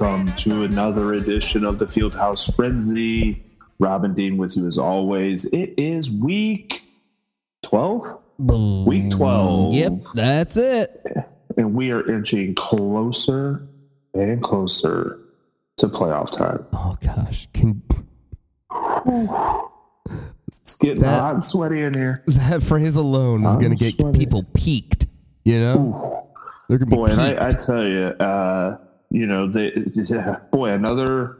welcome to another edition of the Fieldhouse Frenzy. Robin Dean with you as always. It is week 12? Week 12. Yep, that's it. And we are inching closer and closer to playoff time. Oh gosh, can It's getting That- hot and sweaty in here. that phrase alone is going to get sweating. people peaked? You know, they're going to be Boy, and. I, I tell you, uh, you know, the boy, another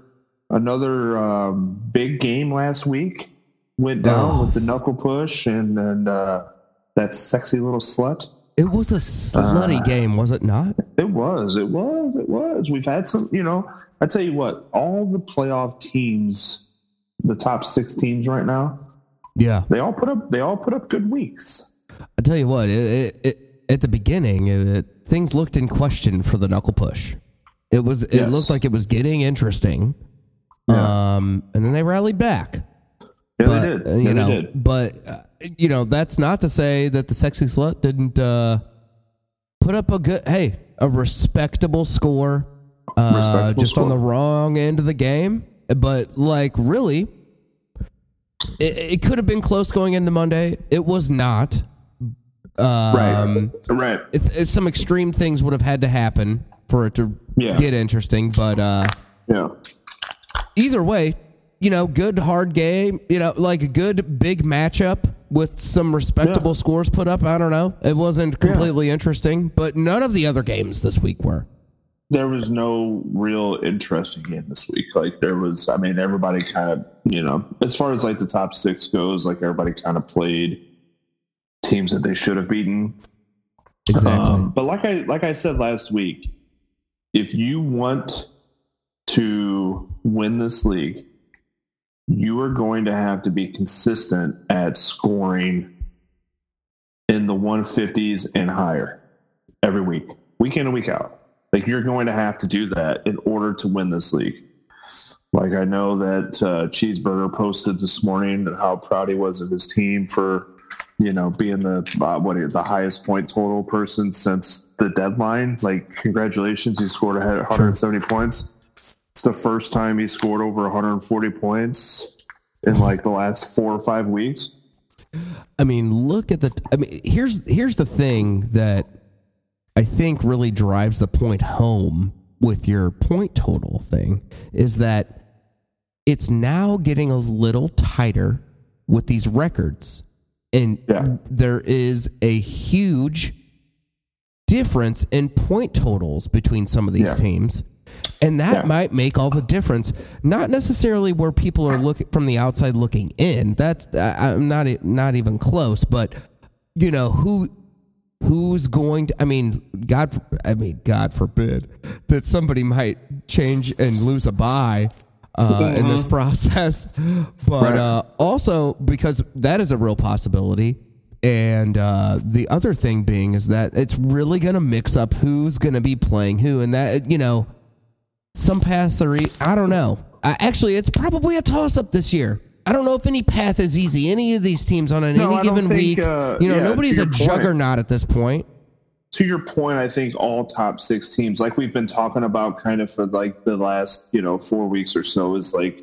another um, big game last week went down Oh. with the knuckle push and and uh, that sexy little slut. it was a slutty Uh, game, was it not? It was, it was, it was. We've had some, you know. I tell you what, all the playoff teams, the top six teams right now, Yeah, they all put up, they all put up good weeks. I tell you what, it, it, it, at the beginning, it, things looked in question for the knuckle push. It was, it Yes. looked like it was getting interesting. Yeah. Um, and then they rallied back. Yeah, but, they did. uh, Yeah, you know, they did. but uh, you know, that's not to say that the sexy slut didn't uh, put up a good, hey, a respectable score, uh, Respectable just on the wrong end of the game. But like, really, it, it could have been close going into Monday. It was not. Um, Right, right. it, it- some extreme things would have had to happen for it to Yeah. get interesting, but. uh Yeah, either way, you know, good hard game, you know, like a good big matchup with some respectable Yeah. scores put up. I don't know. It wasn't completely interesting, but none of the other games this week were. there was no real interesting game this week. Like there was, I mean, everybody kind of, you know, as far as like the top six goes, like everybody kind of played teams that they should have beaten. Exactly. Um, but like I like I said last week, if you want to win this league, you are going to have to be consistent at scoring in the 150s and higher every week, week in and week out. Like you're going to have to do that in order to win this league. Like I know that uh, Cheeseburger posted this morning how proud he was of his team for, you know, being the uh, what the highest point total person since the deadline. Like congratulations, he scored a 170 points. It's the first time he scored over 140 points in like the last four or five weeks. I mean, look at the. I mean, here's here's the thing that I think really drives the point home with your point total thing is that it's now getting a little tighter with these records, and Yeah. there is a huge difference in point totals between some of these Yeah. teams. And that Yeah. might make all the difference. Not necessarily where people are looking from the outside looking in. That's I'm not not even close. But you know who who's going to? I mean, God. I mean, God forbid that somebody might change and lose a buy uh, in this process. But uh, also because that is a real possibility. And uh, the other thing being is that it's really going to mix up who's going to be playing who, and that you know some paths are. E- I don't know. I, actually, it's probably a toss up this year. I don't know if any path is easy. Any of these teams on an, No, any I given think, week, uh, you know, yeah, nobody's a point. juggernaut at this point. To your point, I think all top six teams, like we've been talking about kind of for like the last, you know, four weeks or so, is like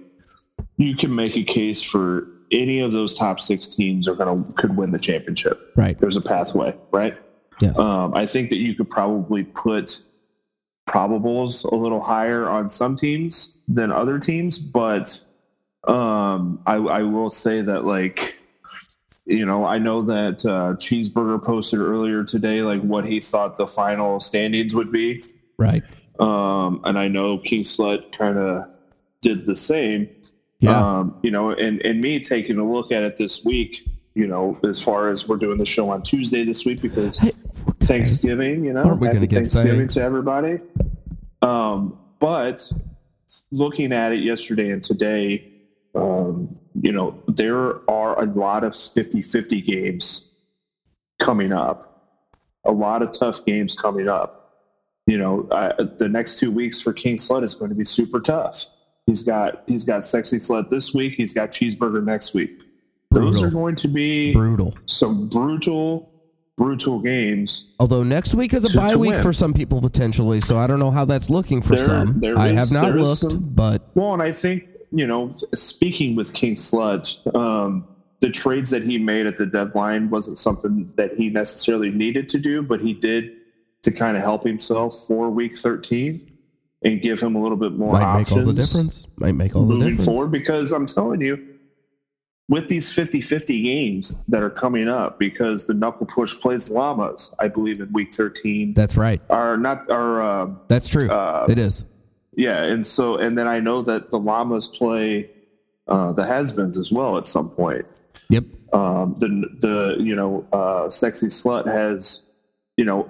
you can make a case for any of those top six teams are gonna could win the championship. Right. There's a pathway, right? Yes. Um, I think that you could probably put probables a little higher on some teams than other teams, but um, I, I will say that like you know I know that uh, Cheeseburger posted earlier today like what he thought the final standings would be, right. um, and I know King Slut kind of did the same. Yeah. Um, you know, and and me taking a look at it this week. You know, as far as we're doing the show on Tuesday this week because Hey, Thanksgiving, you know, Aren't we happy Thanksgiving thanks? to everybody. Um, but looking at it yesterday and today, um, you know, there are a lot of 50 50 games coming up, a lot of tough games coming up. You know, I, the next two weeks for King Slut is going to be super tough. He's got he's got sexy slut this week. He's got cheeseburger next week. Those are going to be Brutal. some brutal brutal games. Although next week is a To- bye to week win. for some people potentially, so I don't know how that's looking for There- some. there I is- have not looked, some- but Well, and I think you know, speaking with King Slut, um, the trades that he made at the deadline wasn't something that he necessarily needed to do, but he did to kind of help himself for Week 13 and give him a little bit more might options make all the difference. Might make all the moving difference. forward. Because I'm telling you, with these 50-50 games that are coming up, because the knuckle push plays Llamas, I believe in Week 13, That's right. are not are. Uh, That's true. Uh, it is. Yeah, and so and then I know that the llamas play uh, the has-beens as well at some point. Yep. Um, the the you know uh, sexy slut has you know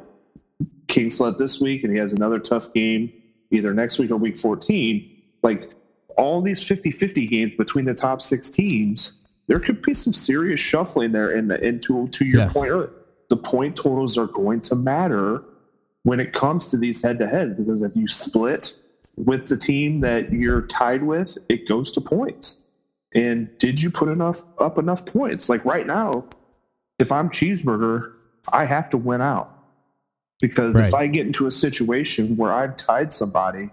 King Slut this week, and he has another tough game either next week or week fourteen. Like all these 50-50 games between the top six teams, there could be some serious shuffling there. In the into to your Yes. point the point totals are going to matter when it comes to these head-to-heads because if you split with the team that you're tied with, it goes to points. And did you put enough up enough points? Like right now, if I'm cheeseburger, I have to win out. Because if I get into a situation where I've tied somebody,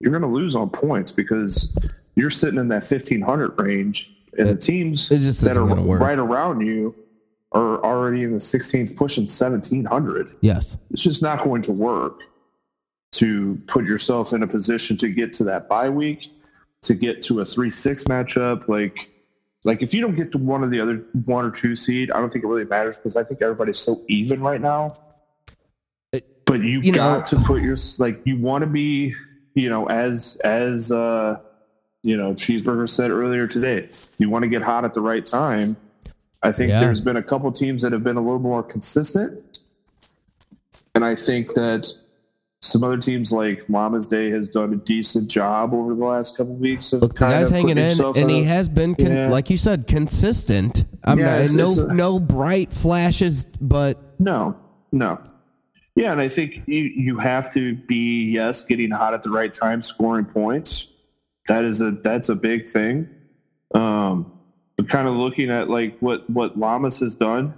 you're going to lose on points because you're sitting in that 1500 range and the teams it that are right around you are already in the 16s pushing 1700 Yes. it's just not going to work to put yourself in a position to get to that bye week, to get to a three six matchup. Like, like if you don't get to one of the other one or two seed, I don't think it really matters because I think everybody's so even right now. It- But you, you know- got to put your like you want to be, you know, as as uh, you know, cheeseburger said earlier today. You want to get hot at the right time. I think Yeah. there's been a couple teams that have been a little more consistent and I think that some other teams like Mama's Day has done a decent job over the last couple of weeks of Look, the kind guy's of hanging in, and he has been, con- Yeah. like you said, consistent. I'm Yeah, not, it's- no, it's a- no bright flashes, but No, no. Yeah, and I think you you have to be yes, getting hot at the right time, scoring points. That is a that's a big thing. Um, but kind of looking at like what what Llamas has done,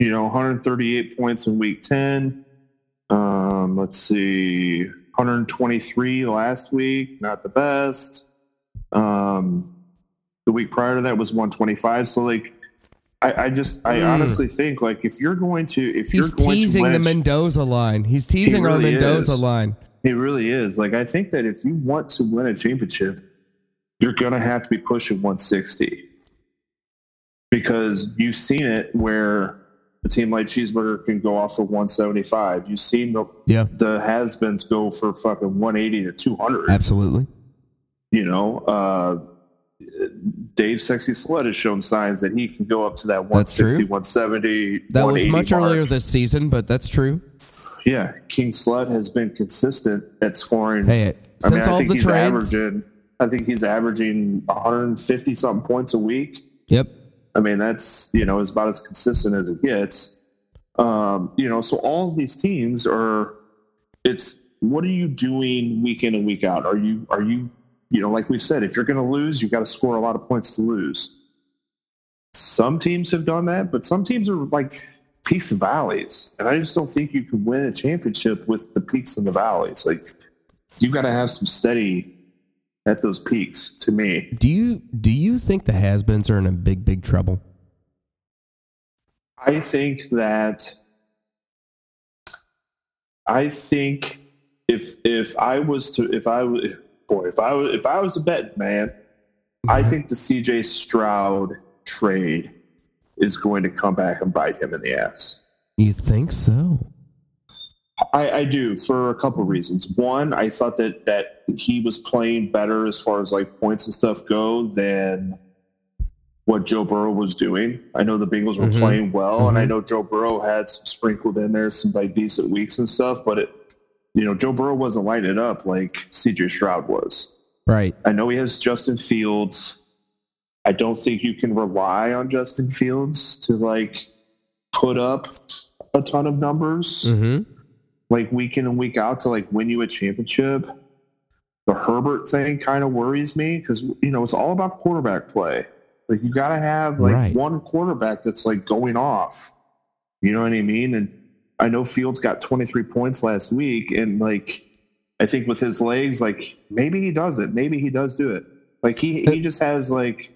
you know, 138 points in week 10. Um, let's see, 123 last week, not the best. Um, the week prior to that was 125. So like, I, I just I Mm. honestly think like if you're going to if he's you're going teasing to the Mendoza line. He's teasing our really Mendoza is. line. it really is. Like I think that if you want to win a championship, you're gonna have to be pushing 160 because you've seen it where a team like Cheeseburger can go off for 175. You've seen the Yeah, the has-beens go for fucking 180 to 200. absolutely. You know, uh, Dave Sexy Slut has shown signs that he can go up to that That's true. 160, 170. That was much mark. earlier this season, but that's true. Yeah, King Slut has been consistent at scoring. Hey, since I mean, I think the he's trades, averaging. I think he's averaging 150 something points a week. yep, I mean, that's you know is about as consistent as it gets. Um, you know, so all of these teams are. It's what are you doing week in and week out? Are you are you you know like we said, if you're going to lose, you've got to score a lot of points to lose. Some teams have done that, but some teams are like peaks and valleys, and I just don't think you can win a championship with the peaks and the valleys. Like you've got to have some steady at those peaks. To me, do you do you think the has-beens are in a big big trouble? I think that I think if if I was to if I was boy if I was if I was a bet man, I mm-hmm. think the CJ Stroud trade is going to come back and bite him in the ass. You think so? I, I do for a couple of reasons. One, I thought that that he was playing better as far as like points and stuff go than what Joe Burrow was doing. I know the Bengals were Mhm. playing well, and I Mhm. know Joe Burrow had some sprinkled in there some like decent weeks and stuff. But it, you know, Joe Burrow wasn't lighting up like CJ Stroud was. Right. I know he has Justin Fields. I don't think you can rely on Justin Fields to like put up a ton of numbers Mm-hmm. Like week in and week out to like win you a championship. The Herbert thing kind of worries me because you know it's all about quarterback play. Like you got to have like Right. one quarterback that's like going off. You know what I mean? And I know Fields got 23 points last week, and like I think with his legs, like maybe he does it. Maybe he does do it. Like he he just has like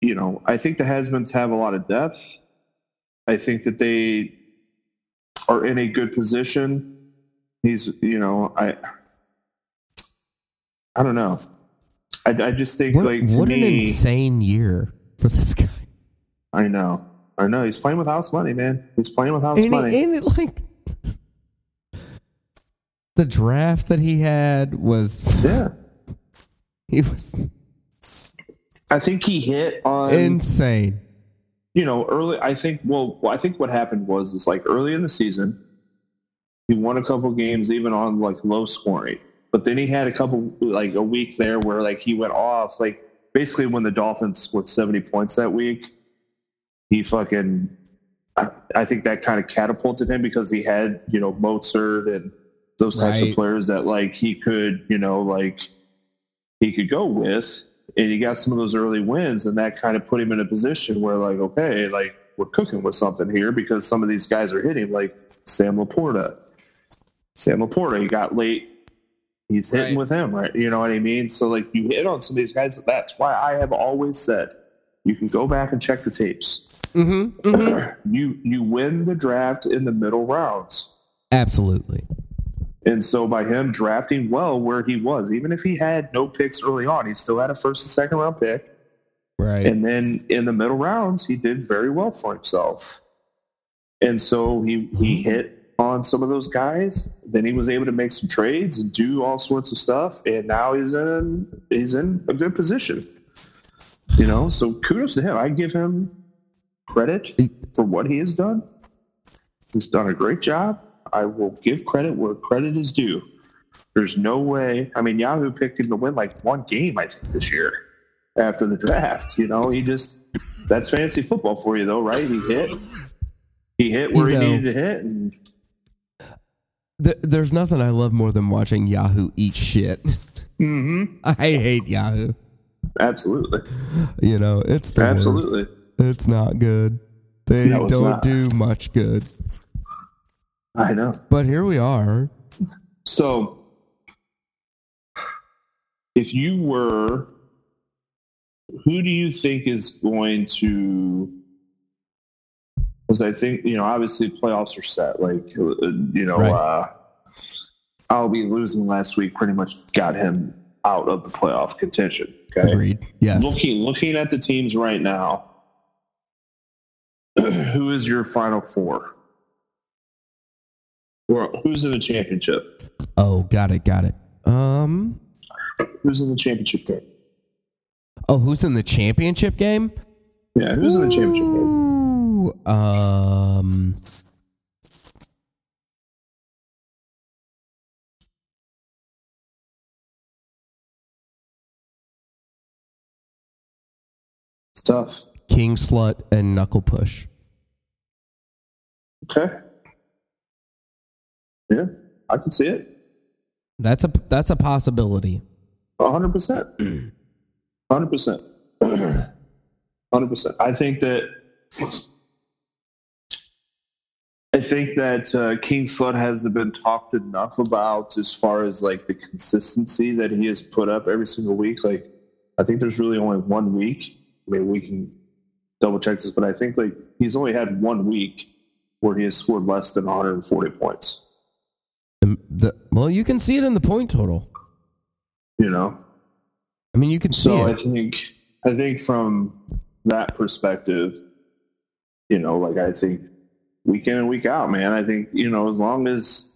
you know, I think the Heisman's have a lot of depth. I think that they are in a good position. He's, you know, I, I don't know. I, I just think What, like what an insane year for this guy. I know, I know. He's playing with house money, man. He's playing with house And, money. and it like the draft that he had was yeah, he was I think he hit on. insane. You know, early. I think. Well, I think what happened was is like early in the season, he won a couple games even on like low scoring, but then he had a couple like a week there where like he went off. Like basically when the Dolphins scored seventy points that week, he fucking. I, I think that kind of catapulted him because he had you know Mostert and those types Right. of players that like he could you know like he could go with and he got some of those early wins and that kind of put him in a position where like okay like we're cooking with something here because some of these guys are hitting like sam laporta sam laporta he got late he's hitting Right. with him right you know what i mean so like you hit on some of these guys that's why i have always said you can go back and check the tapes Mm-hmm, mm-hmm. you you win the draft in the middle rounds Absolutely. And so by him drafting well where he was, even if he had no picks early on, he still had a first and second round pick. Right. And then in the middle rounds, he did very well for himself. And so he he hmm. hit on some of those guys. Then he was able to make some trades and do all sorts of stuff. And now he's in he's in a good position. You know, so kudos to him. I give him credit for what he has done. He's done a great job. I will give credit where credit is due. There's no way. I mean, Yahoo picked him to win like one game, I think, this year after the draft. You know, he just that's fantasy football for you, though, right? He hit, he hit where You he needed to hit, and Th- there's nothing I love more than watching Yahoo eat shit. mm-hmm. I hate Yahoo. absolutely, You know, it's the worst. absolutely. It's not good. They No, don't do much good. I know. But here we are. So, if you were, who do you think is going to? Because I think you know, obviously, playoffs are set. Like uh, you know, Right. uh, I'll be losing last week. Pretty much got him out of the playoff contention. Okay, Agreed. Yes. looking looking at the teams right now. who is your final four? Who's in the championship? Oh, got it. Got it. Um. Who's in the championship game? Oh, who's in the championship game? Yeah, who's in the championship game? Ooh, Um. Tough. King Slut and Knuckle Push. Okay. Yeah, I can see it. That's a that's a possibility. A hundred percent. Hundred percent. Hundred percent. I think that. I think that uh, King Flood hasn't been talked enough about as far as like the consistency that he has put up every single week. Like, I think there's really only one week. I mean, we can double check this, but I think like he's only had one week where he has scored less than 140 points. The, well, you can see it in the point total. You know, I mean, you can see So I think I think from that perspective, you know, like I think week in and week out, man. I think you know as long as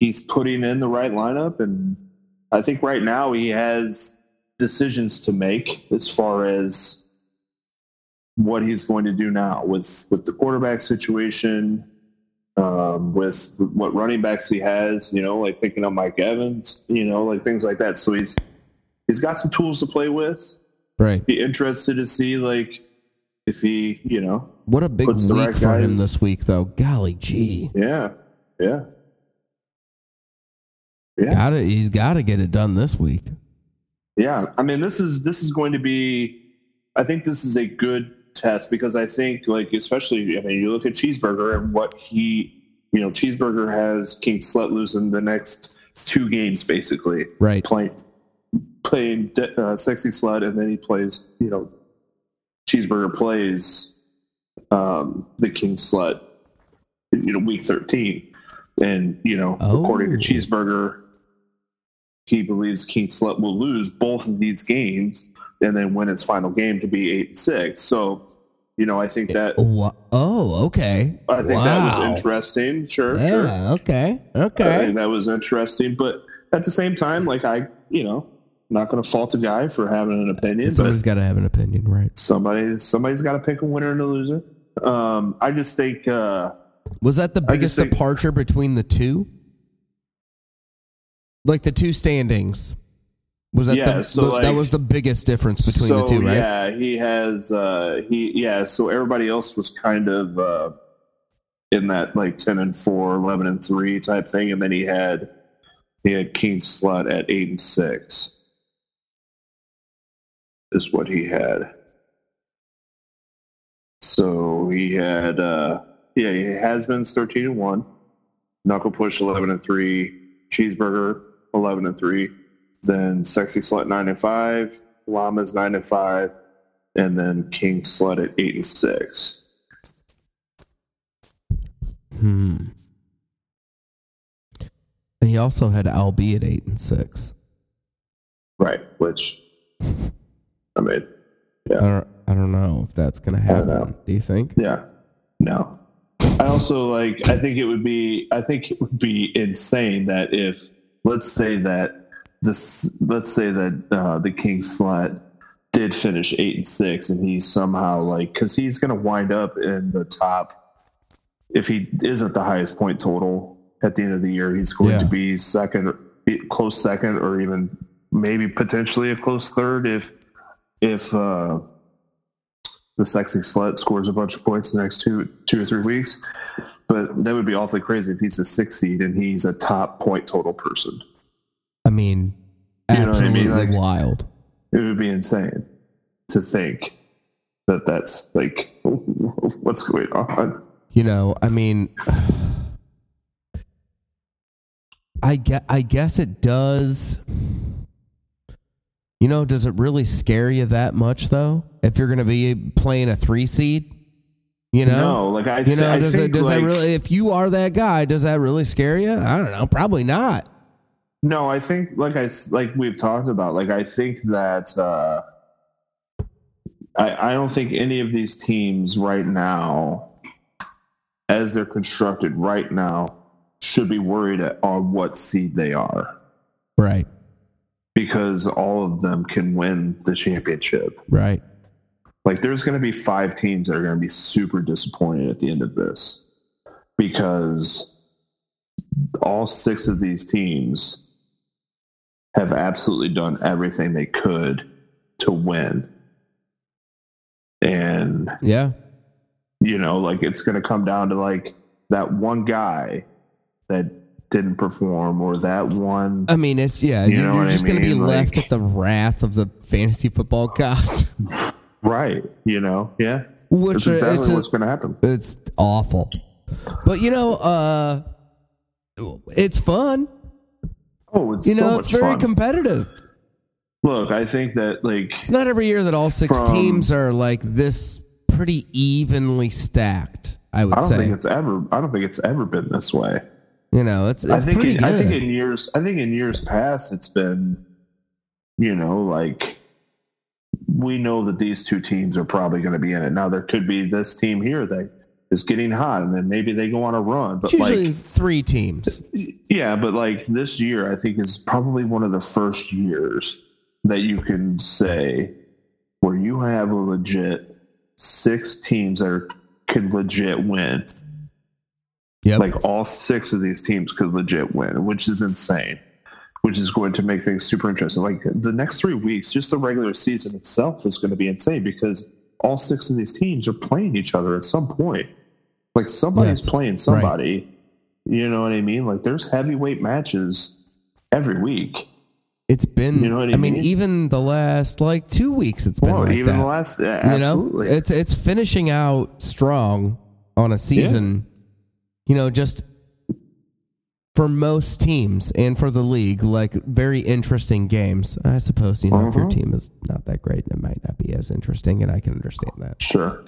he's putting in the right lineup, and I think right now he has decisions to make as far as what he's going to do now with with the quarterback situation, um, with what running backs he has. You know, like thinking of Mike Evans. You know, like things like that. So he's he's got some tools to play with. Right. Be interested to see like if he, you know, What a big week right for him this week, though. Golly gee. yeah, yeah, yeah, Got to He's got to get it done this week. yeah. I mean, this is this is going to be. I think this is a good test because I think, like, especially, I mean, you look at Cheeseburger and what he, you know, Cheeseburger has King Slut losing the next two games basically, Right. playing playing uh, Sexy Slut, and then he plays, you know, Cheeseburger plays um, the King Slut, you know, week thirteen, and you know, according Oh. to Cheeseburger, he believes King Slut will lose both of these games and then win its final game to be eight and six. So, you know, I think that Oh, okay. I think that was interesting. Sure, sure. Yeah. Okay. I Okay. think that was interesting, but at the same time, like I, you know, I'm not going to fault a guy for having an opinion, Somebody's got to have an opinion, right? somebody somebody's got to pick a winner and a loser. Um, I just think uh, Was that the biggest think- departure between the two? Like the two standings. Was that Yeah, the, so, the- that was the biggest difference between so, the two, right? Yeah, he has. Uh, he yeah. So everybody else was kind of uh, in that like ten and four, 11 and three type thing, and then he had he had King Slut at eight and six. Is what he had. So he had uh, yeah, he has been thirteen and one, Knuckle Push eleven and three, Cheeseburger eleven and three, then Sexy Slut nine and five, Llama's nine and five, and then King Slut at eight and six. Hmm. And he also had Albie at eight and six. Right, which I mean, I don't. I don't know if that's going to happen. Do you think? yeah, no. I also like. I think it would be. I think it would be insane that if let's say that this, let's say that uh, the King Slut did finish eight and six, and he somehow like because he's going to wind up in the top. If he isn't the highest point total at the end of the year, he's going Yeah. to be second, close second, or even maybe potentially a close third if if uh, the sexy slut scores a bunch of points in the next two two or three weeks. But that would be awfully crazy if he's a six seed and he's a top point total person. I mean, You know what I absolutely mean? Like- wild. It would be insane to think that that's like what's going on. You know, I mean, I get. I guess it does. You know, does it really scare you that much though? If you're going to be playing a three seed, you know, No, like I, you know, I does it does like, that really? If you are that guy, does that really scare you? I don't know. Probably not. No, I think like I like we've talked about. Like I think that uh, I I don't think any of these teams right now, as they're constructed right now, should be worried at, on what seed they are Right. because all of them can win the championship. Right. Like there's going to be five teams that are going to be super disappointed at the end of this because all six of these teams have absolutely done everything they could to win. And Yeah. you know, like it's going to come down to like that one guy that didn't perform or that one I mean, it's yeah. You You know are I just going to be mean? left at the wrath of the fantasy football gods, right, you know, yeah. which That's exactly it's, a- what's going to happen. it's awful. But you know, uh, it's fun. Oh, it's You so know, it's very fun. competitive. Look, I think that like It's not every year that all six From- teams are like this pretty evenly stacked. I would I don't say. think it's ever. I don't think it's ever been this way. you know, it's it's I think. good. I think in years. I think in years past, it's been, you know, like we know that these two teams are probably going to be in it. Now there could be this team here that is getting hot, and then maybe they go on a run. But usually like, three teams. yeah, but like this year, I think is probably one of the first years that you can say where you have a legit six teams that are, could legit win. Yep. Like all six of these teams could legit win, which is insane. Which is going to make things super interesting. Like the next three weeks, just the regular season itself is going to be insane because all six of these teams are playing each other at some point. Like somebody's Yes. playing somebody. You know what I mean? Like there's heavyweight matches every week. It's been. You know what I I mean, mean? even the last like two weeks, it's been Well, like even that. the last, yeah, you know, absolutely. it's it's finishing out strong on a season. You know, just for most teams and for the league, like very interesting games. I suppose you know if your Uh-huh. team is not that great, it might not be as interesting, and I can understand that. sure.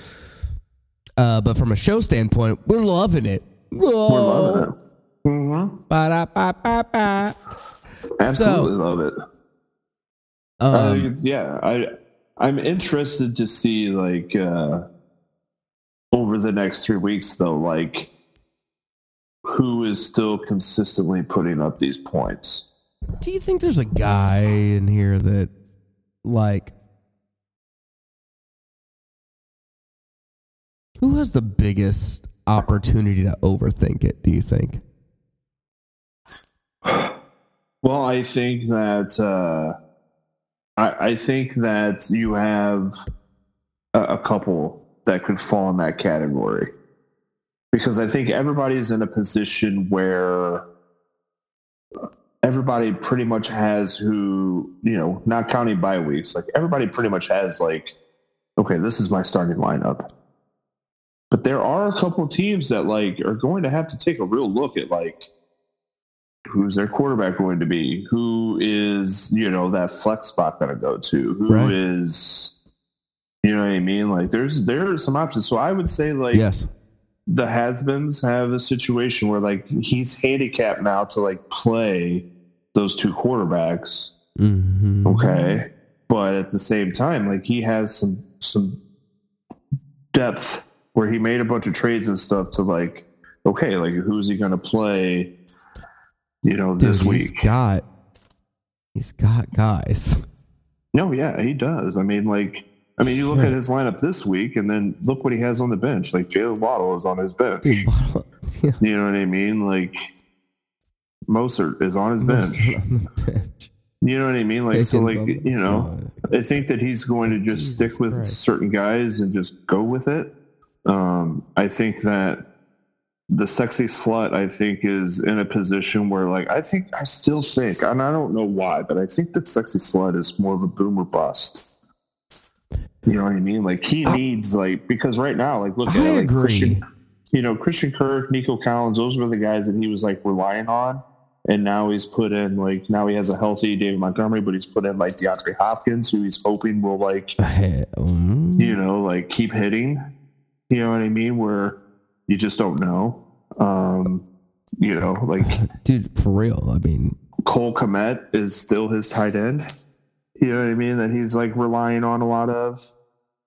Uh, but from a show standpoint, we're loving it. We're loving it. hmm Ba-da-ba-ba-ba. Absolutely love it. Um, I, yeah, I I'm interested to see like uh over the next three weeks though, like who is still consistently putting up these points. do you think there's a guy in here that, like, who has the biggest opportunity to overthink it? Do you think? Well, I think that uh I, I think that you have a, a couple that could fall in that category. Because I think everybody's in a position where everybody pretty much has who, you know, not counting bye weeks, like everybody pretty much has like, okay, this is my starting lineup. But there are a couple of teams that like are going to have to take a real look at like who's their quarterback going to be? Who is, you know, that flex spot going to go to? Who is, Right. you know what I mean? Like there's there are some options. So I would say like yes. the has-beens have a situation where like he's handicapped now to like play those two quarterbacks. Mm-hmm. Okay. But at the same time, like he has some some depth where he made a bunch of trades and stuff to like, okay, like who's he gonna play, you know, Dude, this he's week? got he's got guys. No, yeah, he does. I mean, like, I mean, you look Shit. at his lineup this week, and then look what he has on the bench. Like Jaylen Waddle is on his bench. Dude, yeah. You know what I mean? Like Mostert is on his bench. On bench. You know what I mean? Like, so, like, the- you know, I think that he's going to just Jesus stick with Christ. certain guys and just go with it. Um, I think that the sexy slut, I think, is in a position where, like, I think, I still think, and I don't know why, but I think that sexy slut is more of a boomer bust. You know what I mean? Like, he needs, like, because right now, like, look at I like. Christian, you know, Christian Kirk, Nico Collins, those were the guys that he was, like, relying on. And now he's put in like now he has a healthy David Montgomery, but he's put in like DeAndre Hopkins, who he's hoping will like mm, you know like keep hitting. You know what I mean? Where you just don't know. Um, you know, like dude, for real. I mean, Cole Kmet is still his tight end. You know what I mean? That he's like relying on a lot of.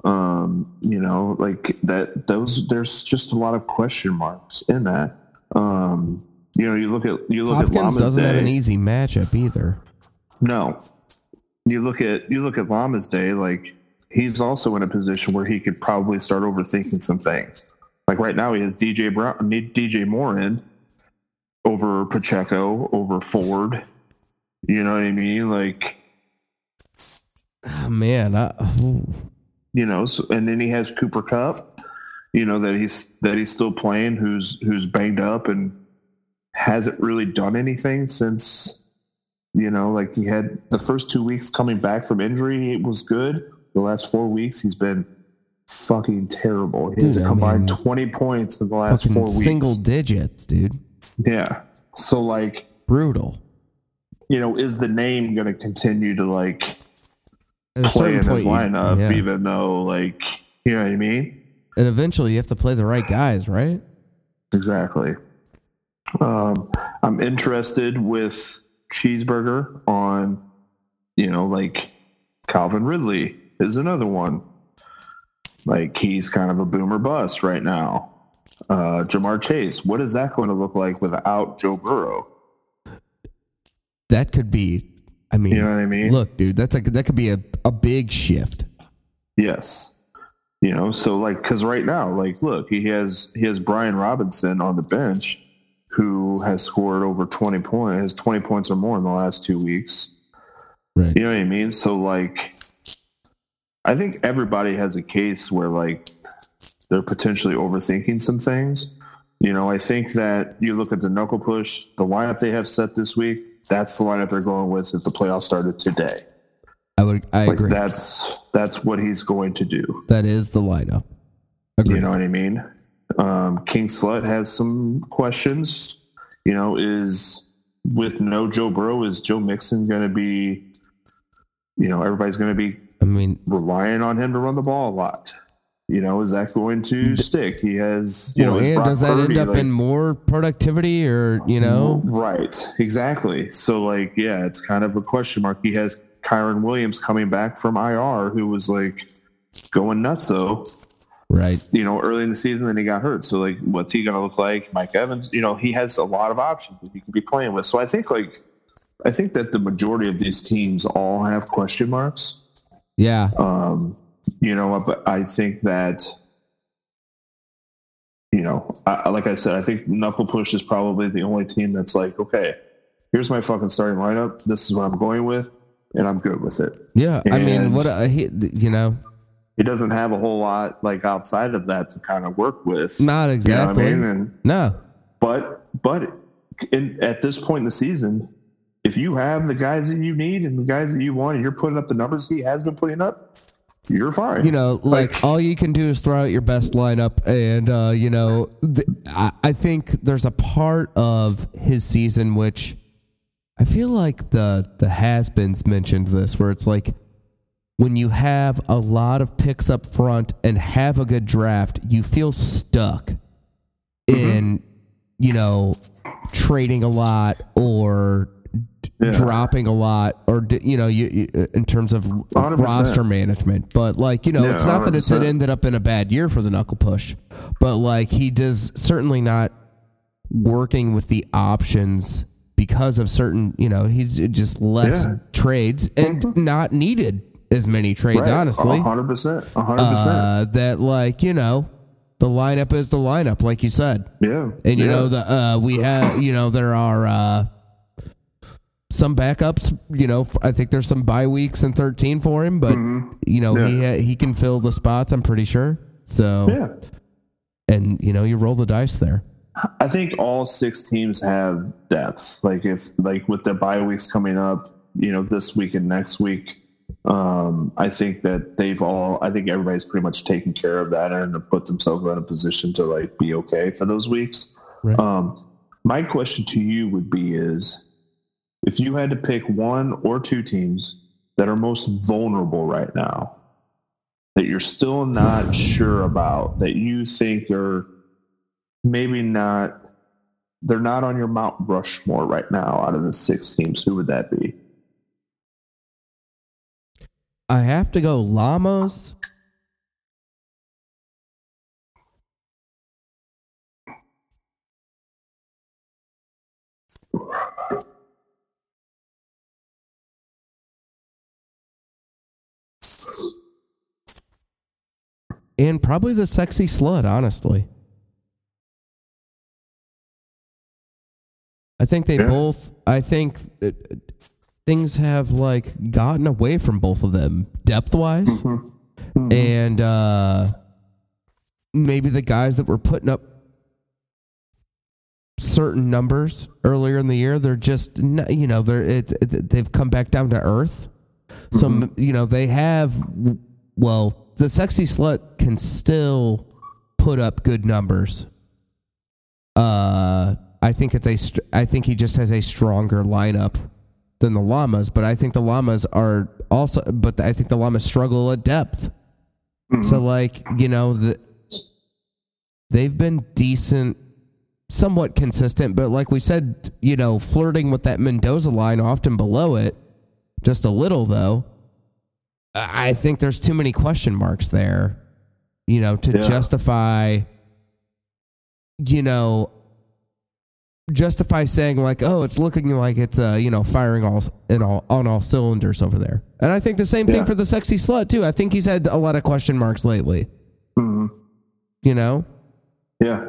Um, you know, like that. Those there's just a lot of question marks in that. Um, you know, you look at you look at Hopkins Llama's doesn't have an easy matchup either. No. You look at you look at Llama's day, like he's also in a position where he could probably start overthinking some things. Like right now, he has DJ Brown, DJ Moore in over Pacheco, over Ford. You know what I mean? Like Oh, man, I, you know, so, and then he has Cooper Kupp. You know that he's that he's still playing, who's who's banged up and hasn't really done anything since. You know, like he had the first two weeks coming back from injury, it was good. The last four weeks, he's been fucking terrible. He Dude, I combined mean, twenty points in the last four weeks. single digits, dude. yeah. So like, Brutal. you know, is the name going to continue to like play in his lineup, yeah. even though like, you know what I mean? and eventually you have to play the right guys, right? Exactly. Um, I'm interested with Cheeseburger on, you know, like Calvin Ridley is another one. Like he's kind of a boomer bust right now. Uh, Ja'Marr Chase, what is that going to look like without Joe Burrow? That could be. I mean, You know what I mean? look, dude, that's like that could be a, a big shift. Yes. You know, so like, because right now, like, look, he has he has Brian Robinson on the bench, who has scored over twenty points, has twenty points or more in the last two weeks. Right. You know what I mean? So like I think everybody has a case where like they're potentially overthinking some things. You know, I think that you look at the knuckle push, the lineup they have set this week, that's the lineup they're going with if the playoffs started today. I would. I Like agree. that's that's what he's going to do. that is the lineup. Agreed. You know what I mean? Um, King Slut has some questions. You know, is with no Joe Burrow, is Joe Mixon going to be? You know, everybody's going to be I mean, relying on him to run the ball a lot. You know, is that going to stick? He has, you well, know, and does that Purdy, end up like- in more productivity, or you know? Right, exactly. So, like, yeah, it's kind of a question mark. He has Kyren Williams coming back from IR, who was like going nuts, though, Right. you know, early in the season, and he got hurt. So, like, what's he going to look like? Mike Evans, you know, he has a lot of options that he could be playing with. So, I think, like, I think that the majority of these teams all have question marks. Yeah. Um, you know, but I think that, you know, I, like I said, I think Knuckle Push is probably the only team that's like, okay, here's my fucking starting lineup. This is what I'm going with, and I'm good with it. Yeah. I mean, what uh, he, you know, He doesn't have a whole lot like outside of that to kind of work with. not You know what exactly. I mean? And No. but but in, at this point in the season, if you have the guys that you need and the guys that you want, and you're putting up the numbers he has been putting up, you're fine. You know, like, Like- all you can do is throw out your best lineup, and uh, you know, th- I, I think there's a part of his season which I feel like the the has-beens mentioned this, where it's like when you have a lot of picks up front and have a good draft, you feel stuck in you know trading a lot or d- Yeah. dropping a lot or d- you know you, you in terms of 100%. roster management but like you know Yeah, it's not that it's it ended up in a bad year for the knuckle push but like he does certainly not working with the options because of certain you know he's just less Yeah. trades and not needed as many trades Right. honestly hundred percent, hundred percent. uh, that like you know the lineup is the lineup like you said Yeah, and you yeah. know the uh, we have you know there are uh, some backups. You know, I think there's some bye weeks in 13 for him, but you know he Mm-hmm. Yeah. ha- he can fill the spots. I'm pretty sure. So yeah. and you know you roll the dice there. I think all six teams have depth. Like if like with the bye weeks coming up, you know, this week and next week, um, I think that they've all. I think everybody's pretty much taken care of that and put themselves in a position to like be okay for those weeks. Right. Um, my question to you would be: Is if you had to pick one or two teams that are most vulnerable right now, that you're still not sure about, that you think are maybe not, they're not on your Mount Rushmore right now out of the six teams, who would that be? I have to go llamas. And probably the sexy slut, honestly. I think they Yeah. both. I think uh, things have like gotten away from both of them depth wise, Mm-hmm. and uh, maybe the guys that were putting up certain numbers earlier in the year, they're just you know they're it, it, they've come back down to earth. So m you know they have well the sexy slut can still put up good numbers. Uh, I think it's a. I think he just has a stronger lineup than the llamas, but I think the llamas are also. But I think the llamas struggle at depth. So like you know the, they've been decent, somewhat consistent, but like we said, you know, flirting with that Mendoza line, often below it, just a little though. I think there's too many question marks there, you know, to Yeah. justify, you know, justify saying like, oh, it's looking like it's uh, you know, firing all in all on all cylinders over there. And I think the same thing for the sexy slut too. I think he's had a lot of question marks lately. Mhm. You know, Yeah.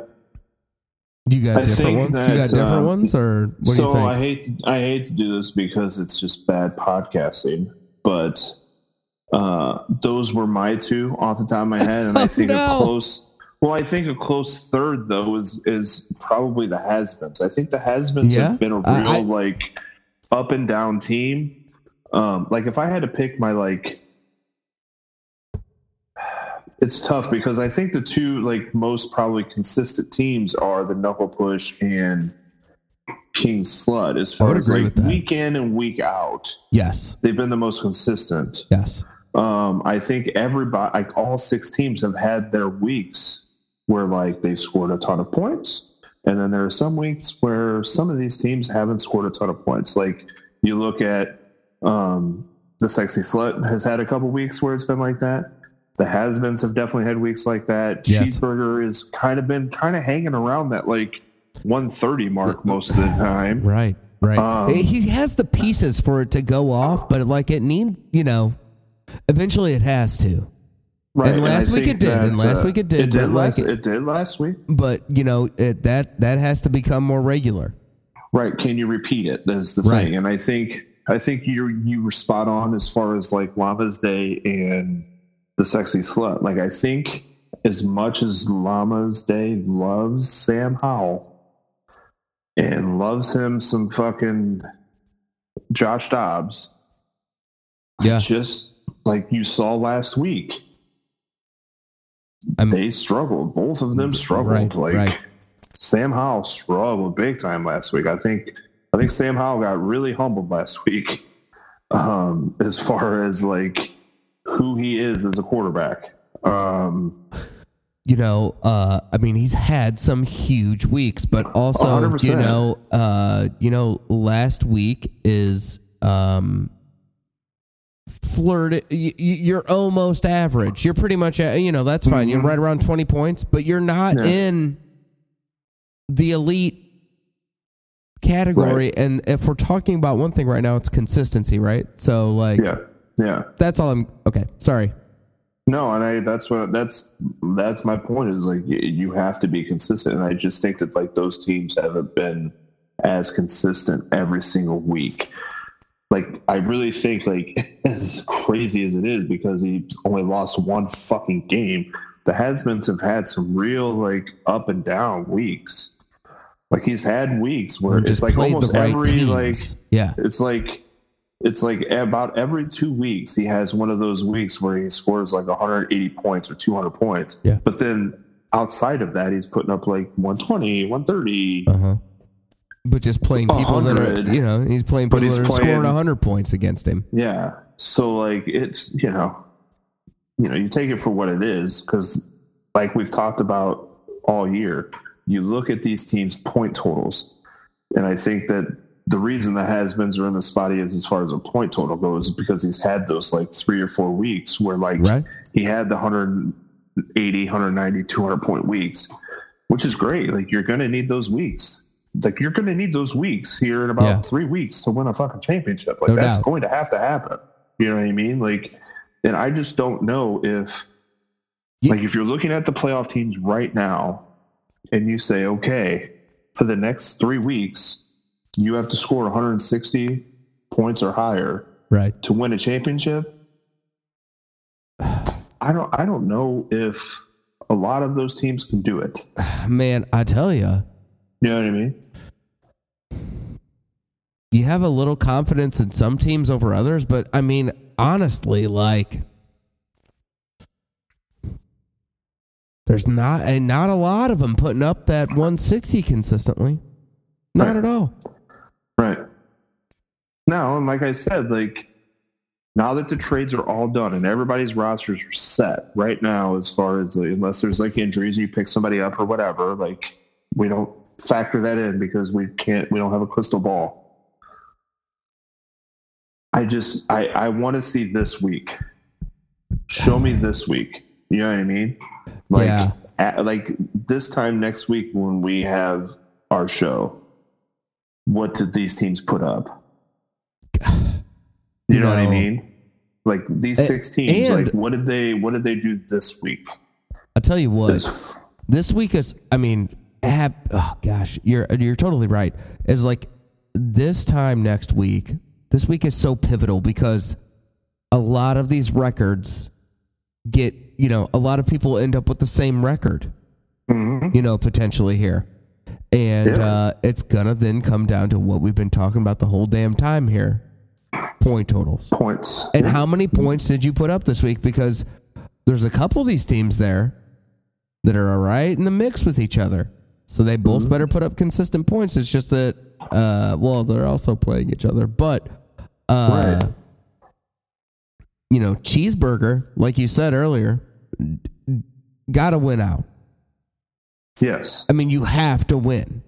You got I different ones. you got different um, ones, or what do so you think? I hate to, I hate to do this because it's just bad podcasting, but uh, those were my two off the top of my head, and Oh, I think no. a close. Well, I think a close third though is is probably the Hasbeens. I think the Hasbeens Yeah? have been a real I- like up and down team. Um, like if I had to pick my like, it's tough because I think the two like most probably consistent teams are the Knuckle Push and King Slut. As far as like week in and week out, Yes. they've been the most consistent. Yes. Um, I think everybody, like all six teams, have had their weeks where like they scored a ton of points, and then there are some weeks where some of these teams haven't scored a ton of points. Like you look at um, the sexy slut has had a couple weeks where it's been like that. The has-beens have definitely had weeks like that. Yes. Cheeseburger has kind of been kind of hanging around that like 130 mark most of the time. Right. Right. Um, he has the pieces for it to go off, but like it need, you know, eventually it has to. Right. And last week it did, and that, last week it did, It did but, like, last, it did last week. But you know it, that that has to become more regular. Right. Can you repeat it? That's the Right. thing. And I think I think you you were spot on as far as like Llama's Day and the sexy slut. Like I think as much as Llama's Day loves Sam Howell and loves him some fucking Josh Dobbs, Yeah. just like you saw last week, I'm- they struggled. Both of them struggled. Right, like right. Sam Howell struggled big time last week. I think I think Sam Howell got really humbled last week um, as far as like who he is as a quarterback. Um, you know, uh, I mean, he's had some huge weeks, but also, 100%. you know, uh, you know, last week is um, flirt. y- y- You're almost average. You're pretty much, you know, that's fine. You're Mhm. right around twenty points, but you're not Yeah. in the elite category. And if we're talking about one thing right now, it's consistency, right? So, like, yeah, yeah. that's all I'm. Okay, sorry. No, and I that's what that's that's my point is like you have to be consistent, and I just think that like those teams haven't been as consistent every single week. Like I really think like as crazy as it is because he's only lost one fucking game, the has-beens have had some real like up and down weeks. Like he's had weeks where it's like almost right every teams. like yeah, it's like it's like about every two weeks he has one of those weeks where he scores like 180 points or 200 points. Yeah. But then outside of that, he's putting up like 120, 130. Uh huh. But just playing people that are, you know, he's playing people he's that are playing- scoring hundred points against him. Yeah. So like it's you know, you know, you take it for what it is because like we've talked about all year, you look at these teams' point totals, and I think that the reason the has-beens are in the spot he is as far as a point total goes is because he's had those like three or four weeks where like Right. he had the 180, 190, 200 point weeks, which is great. Like you're going to need those weeks. Like you're going to need those weeks here in about Yeah. three weeks to win a fucking championship. Like No that's doubt. going to have to happen. You know what I mean? Like, and I just don't know if, Yeah. like, if you're looking at the playoff teams right now, and you say, okay, for the next three weeks, you have to score 160 points or higher Right. to win a championship. I don't. I don't know if a lot of those teams can do it. Man, I tell you, You know what I mean? you have a little confidence in some teams over others, but I mean, honestly, like there's not and not a lot of them putting up that 160 consistently. Not Right. at all. Right. Now, and like I said, like now that the trades are all done and everybody's rosters are set right now, as far as like, unless there's like injuries, you pick somebody up or whatever, like we don't factor that in because we can't, we don't have a crystal ball. I just, I, I want to see this week. Show me this week. You know what I mean? Like, Yeah. at, like this time next week when we have our show, what did these teams put up? You know what I mean? Like these A- six teams, like what did they what did they do this week? I'll tell you what. This- this week is i mean oh gosh you're you're totally right is like this time next week this week is so pivotal because a lot of these records get you know a lot of people end up with the same record Mhm. you know potentially here And Yeah. uh, it's gonna then come down to what we've been talking about the whole damn time here: point totals. Points. And how many points did you put up this week? Because there's a couple of these teams there that are all right in the mix with each other. So they both better put up consistent points. It's just that, uh, well, they're also playing each other. But, uh, Right. you know, Cheeseburger, like you said earlier, got to win out. Yes. I mean, you have to win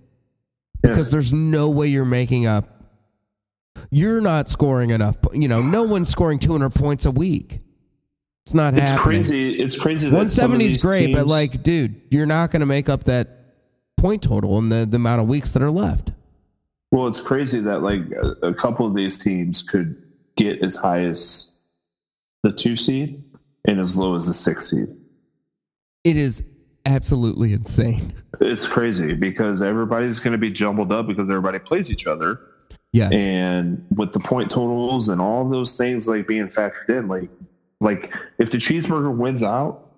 Yeah. because there's no way you're making up. You're not scoring enough. You know, no one's scoring 200 points a week. It's not It's happening. crazy. It's crazy. That 170 is great, but like, dude, you're not going to make up that point total in the, the amount of weeks that are left. well, it's crazy that like a, a couple of these teams could get as high as the two seed and as low as the six seed. It is absolutely insane. It's crazy because everybody's going to be jumbled up because everybody plays each other. Yes. and with the point totals and all those things like being factored in like like if the cheeseburger wins out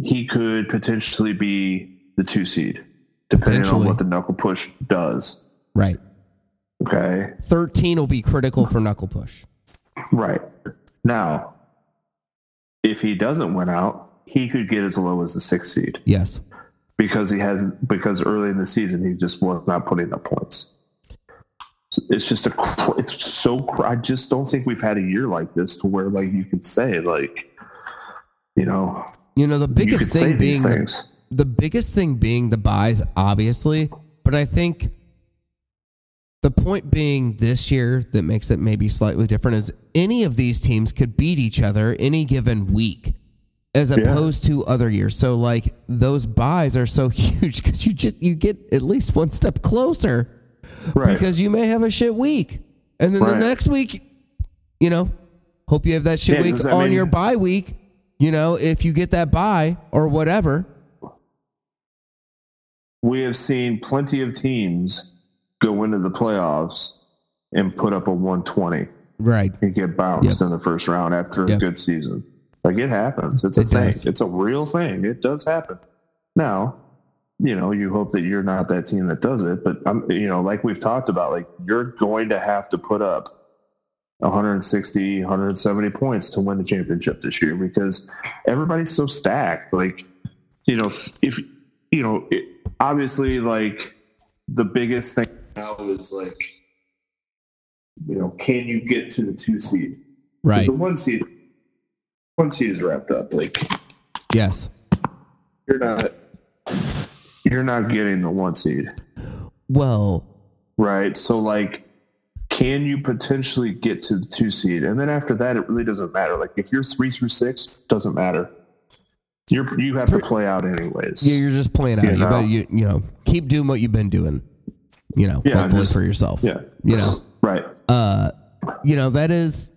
he could potentially be the two seed depending on what the knuckle push does right. okay 13 will be critical for Knuckle Push. right now if he doesn't win out he could get as low as the sixth seed Yes. because he has because early in the season he just was not putting up points. It's just a it's so I just don't think we've had a year like this to where like you could say like you know You know, the biggest thing being the, the biggest thing being the buys, obviously, but I think the point being this year that makes it maybe slightly different is any of these teams could beat each other any given week as opposed to other years. So like those buys are so huge because you just you get at least one step closer right because you may have a shit week. And then the next week, you know, hope you have that shit Yeah, week on mean- your bye week. You know, if you get that buy or whatever. we have seen plenty of teams go into the playoffs and put up a 120 Right. and get bounced in the first round after a good season. Like it happens. It's a It thing. does. It's a real thing. It does happen. Now, you know, you hope that you're not that team that does it, but I'm, you know, like we've talked about, like you're going to have to put up 160, 170 points to win the championship this year because everybody's so stacked. Like, you know, if you know, it, obviously, like the biggest thing now is like, you know, can you get to the two seed? Right. The one seed, one seed is wrapped up. Like Yes. you're not, you're not getting the one seed, Well, right? So like, can you potentially get to the two seed? And then after that, it really doesn't matter. Like if you're three through six, doesn't matter. You're you have to play out anyways. yeah, you're just playing out. You You, know. better, you, you know, keep doing what you've been doing. You know, Yeah, hopefully just- for yourself. yeah. You know, Right. uh, you know that is,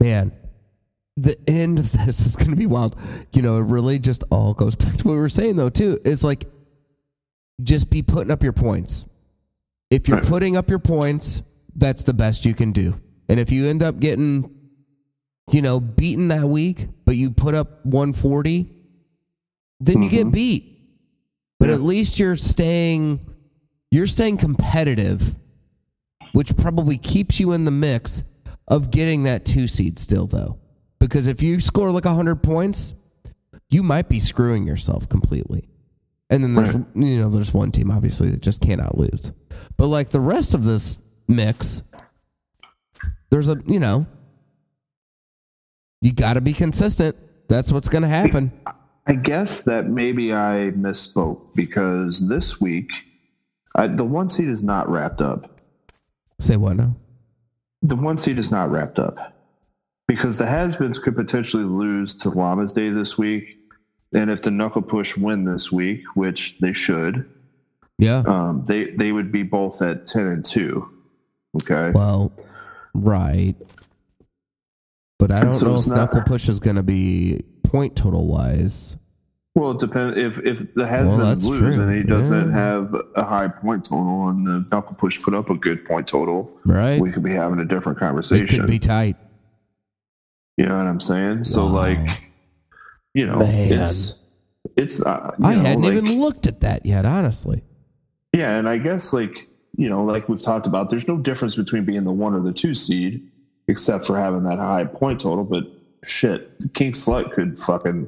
man. The end of this is going to be wild. You know, it really just all goes back to what we were saying though too. Is like, just be putting up your points. If you're putting up your points, that's the best you can do. And if you end up getting, you know, beaten that week, but you put up 140, then you get Mhm. beat. But Yeah. at least you're staying you're staying competitive, which probably keeps you in the mix of getting that two seed still though. Because if you score like 100 points, you might be screwing yourself completely. And then there's Right. you know there's one team obviously that just cannot lose. But like the rest of this mix there's a you know you got to be consistent. That's what's going to happen. I guess that maybe I misspoke because this week, I, the one seed is not wrapped up. Say what now? The one seed is not wrapped up because the has-beens could potentially lose to Llama's Day this week, and if the Knuckle Push win this week, which they should, Yeah. um, they they would be both at ten and two. Okay. Well, right. But I don't So know if not- knuckle push is going to be point total wise. Well, it depends if if the has-beens that's lose true. and he doesn't Yeah. have a high point total, and the Knuckle Push put up a good point total, Right. we could be having a different conversation. it could be tight. You know what I'm saying? So Wow. like, you know, Man. it's it's uh, I know, hadn't like- even looked at that yet, honestly. Yeah, and I guess like you know, like we've talked about, there's no difference between being the one or the two seed, except for having that high point total. But shit, King Slut could fucking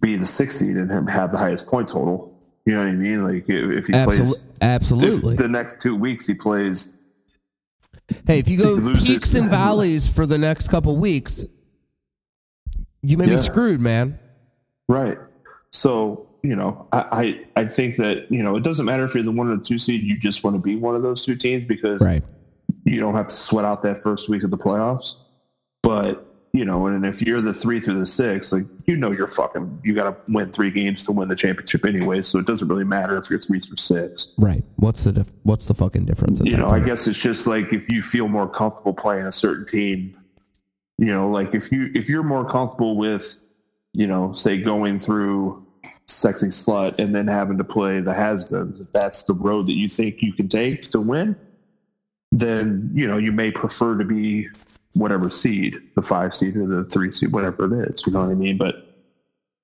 be the sixth seed and have the highest point total. You know what I mean? Like if, if he plays, absolutely. the next two weeks he plays, hey, if you go peaks and valleys for the next couple weeks, you may Yeah. be screwed, man. right? So you know, I, I I think that you know it doesn't matter if you're the one or the two seed. You just want to be one of those two teams because Right. you don't have to sweat out that first week of the playoffs. But you know, and if you're the three through the six, like you know, you're fucking. You got to win three games to win the championship anyway. So it doesn't really matter if you're three through six. Right. What's the dif- what's the fucking difference? You know, I guess it's just like if you feel more comfortable playing a certain team. You know, like if you if you're more comfortable with, you know, say going through sexy slut and then having to play the has-beens, if that's the road that you think you can take to win, then you know you may prefer to be whatever seed, the five seed or the three seed, whatever it is. You know what I mean? But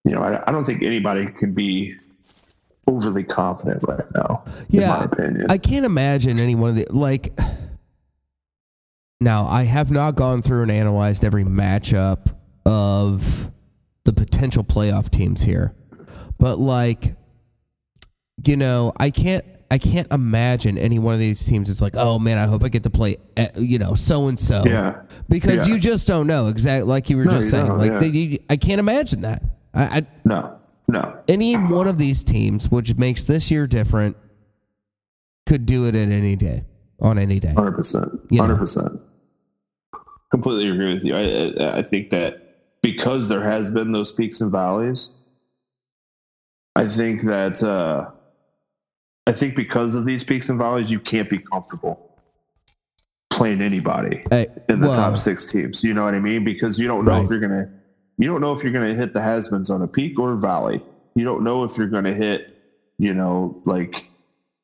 you know, I, I don't think anybody can be overly confident right now. in Yeah, my opinion. I can't imagine any one of the like. Now, I have not gone through and analyzed every matchup of the potential playoff teams here, but like, you know, I can't. I can't imagine any one of these teams. It's like, oh man, I hope I get to play, eh, you know, so and so. yeah, because Yeah. you just don't know exactly. Like you were No, just you saying, like yeah. they, you, I can't imagine that. I, I no, no, any one of these teams, which makes this year different, could do it at any day, on any day. hundred percent, hundred percent. Completely agree with you. I, I I think that because there has been those peaks and valleys, I think that uh, I think because of these peaks and valleys, you can't be comfortable playing anybody Hey, in the well, top six teams. You know what I mean? Because you don't know Right. if you're gonna you don't know if you're gonna hit the has-beens on a peak or a valley. You don't know if you're gonna hit, you know, like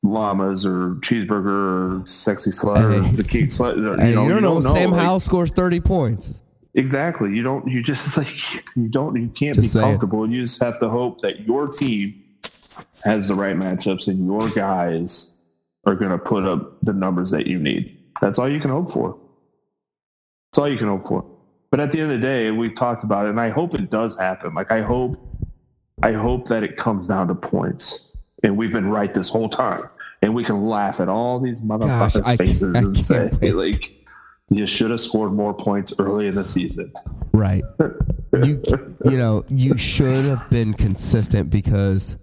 llamas or cheeseburger or sexy slut or the king slut. You, Hey, know, you don't know if Sam like- Howell scores thirty points. Exactly. You don't. You just like you don't. You can't Just be comfortable. You just have to hope that your team has the right matchups and your guys are going to put up the numbers that you need. That's all you can hope for. That's all you can hope for. But at the end of the day, we've talked about it, and I hope it does happen. Like I hope, I hope that it comes down to points, and we've been right this whole time, and we can laugh at all these motherfuckers' I- faces I and say, can't like, you should have scored more points early in the season. Right. You you know you should have been consistent because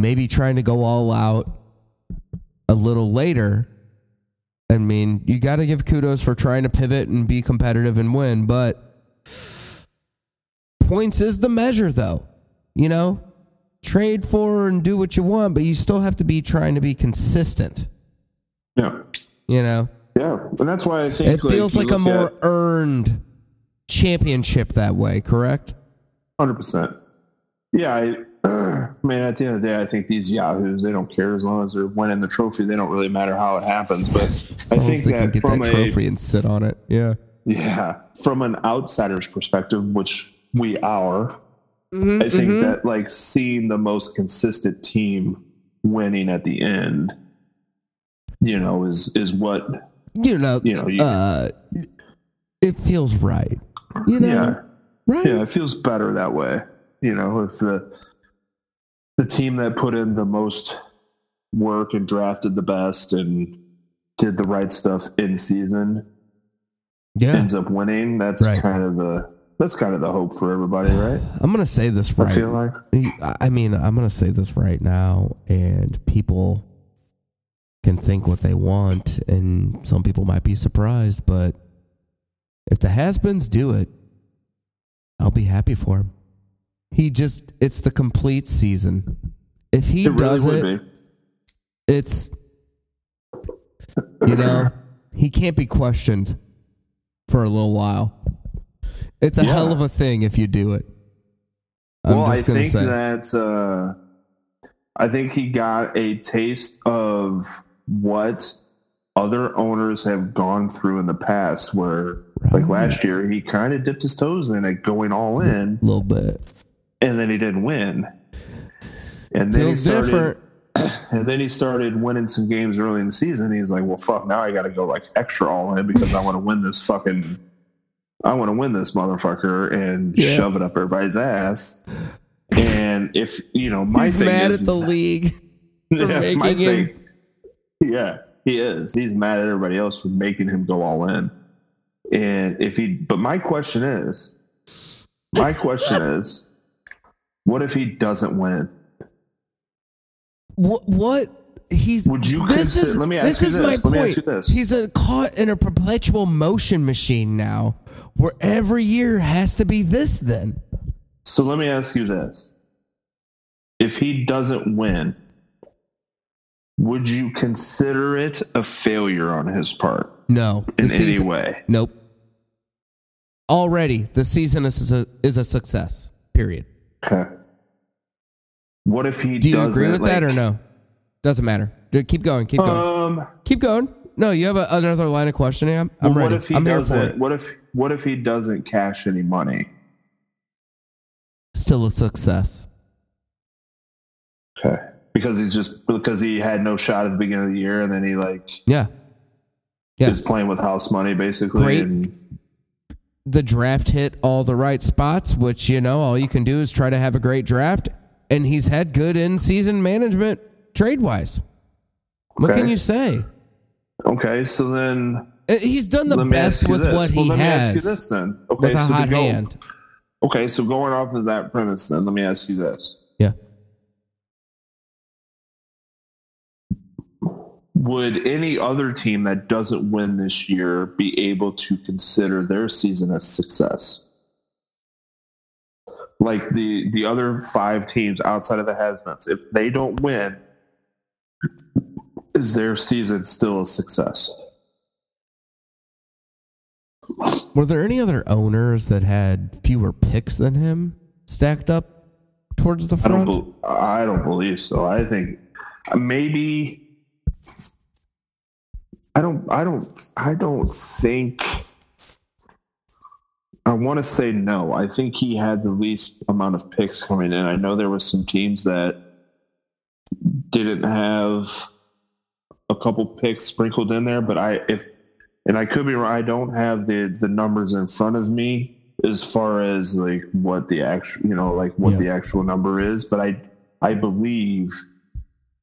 maybe trying to go all out a little later. I mean, you got to give kudos for trying to pivot and be competitive and win, but points is the measure, though. You know, trade for and do what you want, but you still have to be trying to be consistent. Yeah. You know, Yeah, and that's why I think it feels like a more at- earned championship that way. Correct? Hundred percent. Yeah, I, man. At the end of the day, I think these yahoos they don't care as long as they're winning the trophy. They don't really matter how it happens. But I think they can that get from that a trophy and sit on it. Yeah. yeah, from an outsider's perspective, which we are, Mm-hmm, I think that like seeing the most consistent team winning at the end, you know, is is what you know, you know. You, uh, it feels right. You know, yeah, right? yeah, it feels better that way. You know, if the the team that put in the most work and drafted the best and did the right stuff in season Yeah. ends up winning, that's Right. kind of the that's kind of the hope for everybody, right? I'm gonna say this I right. feel like I mean, I'm gonna say this right now, and people can think what they want, and some people might be surprised, but if the has-beens do it, I'll be happy for him. He just—it's the complete season. If he it does would it, be. it's you know he can't be questioned for a little while. It's a Yeah. hell of a thing if you do it. I'm well, I just think say. that uh, I think he got a taste of what other owners have gone through in the past. Where, like last year, he kind of dipped his toes in it, going all in, a little bit. And then he didn't win. And then Feels he started, different. and then he started winning some games early in the season. He's like, "Well, fuck! Now I got to go like extra all in because I want to win this fucking, I want to win this motherfucker and Yeah. shove it up everybody's ass." And if you know, my He's thing mad is, at the is that- league. for my making him- thing- yeah, he is. He's mad at everybody else for making him go all in. And if he, but my question is, my question is, what if he doesn't win? What? What? He's. Would you This consider- is. let me this ask you is this. my Let point. me ask you this. He's a, caught in a perpetual motion machine now, where every year has to be this. Then So let me ask you this: If he doesn't win, would you consider it a failure on his part no. in any season- way? Nope. Already, the season is a, is a success. Period. Okay. What if he Do you agree with that or no? Doesn't matter. Dude, keep going. Keep going. Um. keep going. No, you have a, another line of questioning. I'm, I'm Well, ready. what if he I'm doesn't? it. What if what if he doesn't cash any money? Still a success. Okay. Because he's just because he had no shot at the beginning of the year, and then he like Yeah. Yeah. is playing with house money basically. Great. And, the draft hit all the right spots, which you know all you can do is try to have a great draft. And he's had good in season management trade wise. What Okay. can you say? okay, so then Uh, He's done the let me ask best with this. what well, he let me ask you has this then. Okay, with a so hot go- hand. Okay, so going off of that premise, then let me ask you this: Yeah. Would any other team that doesn't win this year be able to consider their season a success? Like the the other five teams outside of the has-beens, if they don't win, is their season still a success? Were there any other owners that had fewer picks than him stacked up towards the I don't. front? I don't believe so. I think uh, maybe. I don't. I don't. I don't think. I want to say no. I think he had the least amount of picks coming in. I know there was some teams that didn't have a couple picks sprinkled in there, but I if and I could be wrong. I don't have the the numbers in front of me as far as like what the actual you know like what Yeah. the actual number is, but I I believe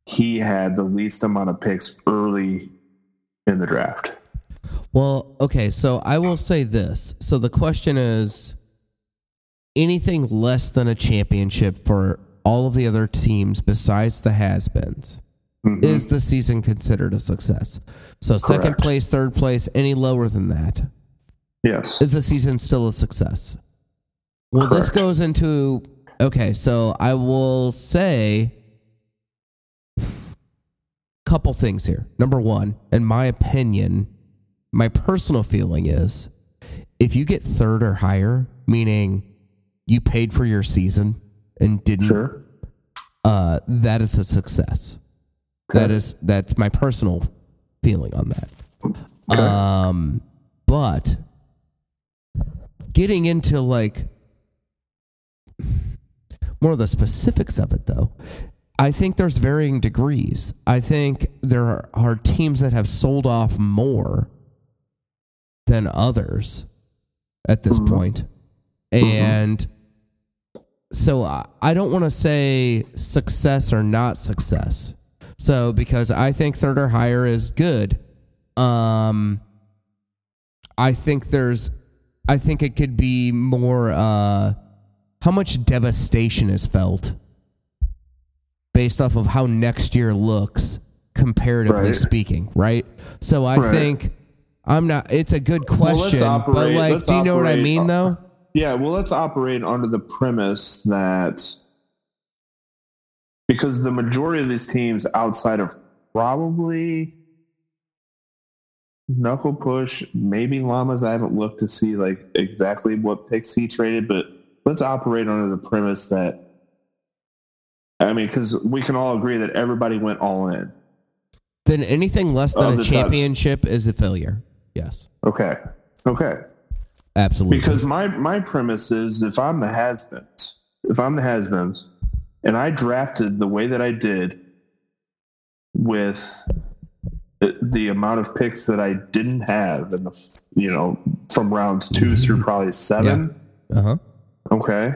he had the least amount of picks early in the draft. Well, okay, so I will say this. So the question is anything less than a championship for all of the other teams besides the has-beens Mhm. is the season considered a success? So second Correct. place, third place, any lower than that yes. is the season still a success? Well, this goes into okay, so I will say couple things here. Number 1, in my opinion, my personal feeling is if you get third or higher, meaning you paid for your season and didn't Sure. uh that is a success. That Okay. is that's my personal feeling on that. Okay. Um, but getting into like more of the specifics of it, though, I think there's varying degrees. I think there are, are teams that have sold off more than others at this Mhm. point. and so I, I don't want to say success or not success. So because I think third or higher is good. Um I think there's I think it could be more uh how much devastation is felt based off of how next year looks comparatively Right. speaking, right? So I Right. think I'm not it's a good Well, let's question, but like do you know what I mean though? Yeah, well, let's operate under the premise that because the majority of these teams outside of probably Knuckle Push, maybe Llamas, I haven't looked to see like exactly what picks he traded, but let's operate under the premise that I mean, because we can all agree that everybody went all in. Then anything less than Of a the top- championship is a failure. Yes. Okay. Okay. Absolutely. Because my my premise is if I'm the has-beens if I'm the has-beens, and I drafted the way that I did with the, the amount of picks that I didn't have, in the you know from rounds two through probably seven. Uh huh. Okay.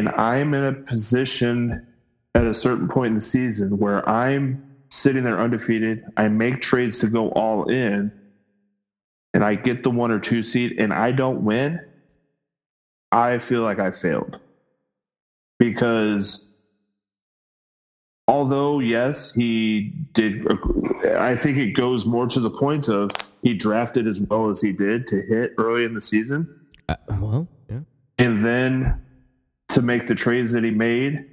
And I'm in a position at a certain point in the season where I'm sitting there undefeated. I make trades to go all in, and I get the one or two seed, and I don't win. I feel like I failed because although yes he did i think it goes more to the point of he drafted as well as he did to hit early in the season Uh, well, yeah. and then to make the trades that he made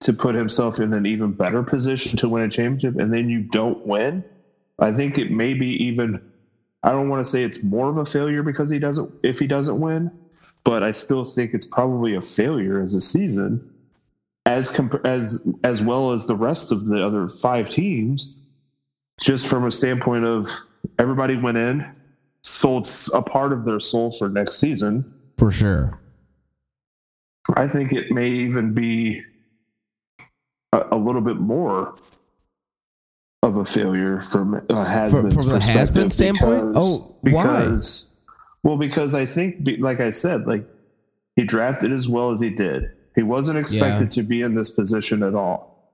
to put himself in an even better position to win a championship and then you don't win i think it may be even i don't want to say it's more of a failure because he doesn't if he doesn't win but i still think it's probably a failure as a season as comp- as as well as the rest of the other five teams just from a standpoint of everybody went in sold a part of their soul for next season For sure. I think it may even be a, a little bit more of a failure from a has-been from the has-been standpoint? Oh, why? because well, because I think, like I said, like he drafted as well as he did. He wasn't expected to be in this position at all,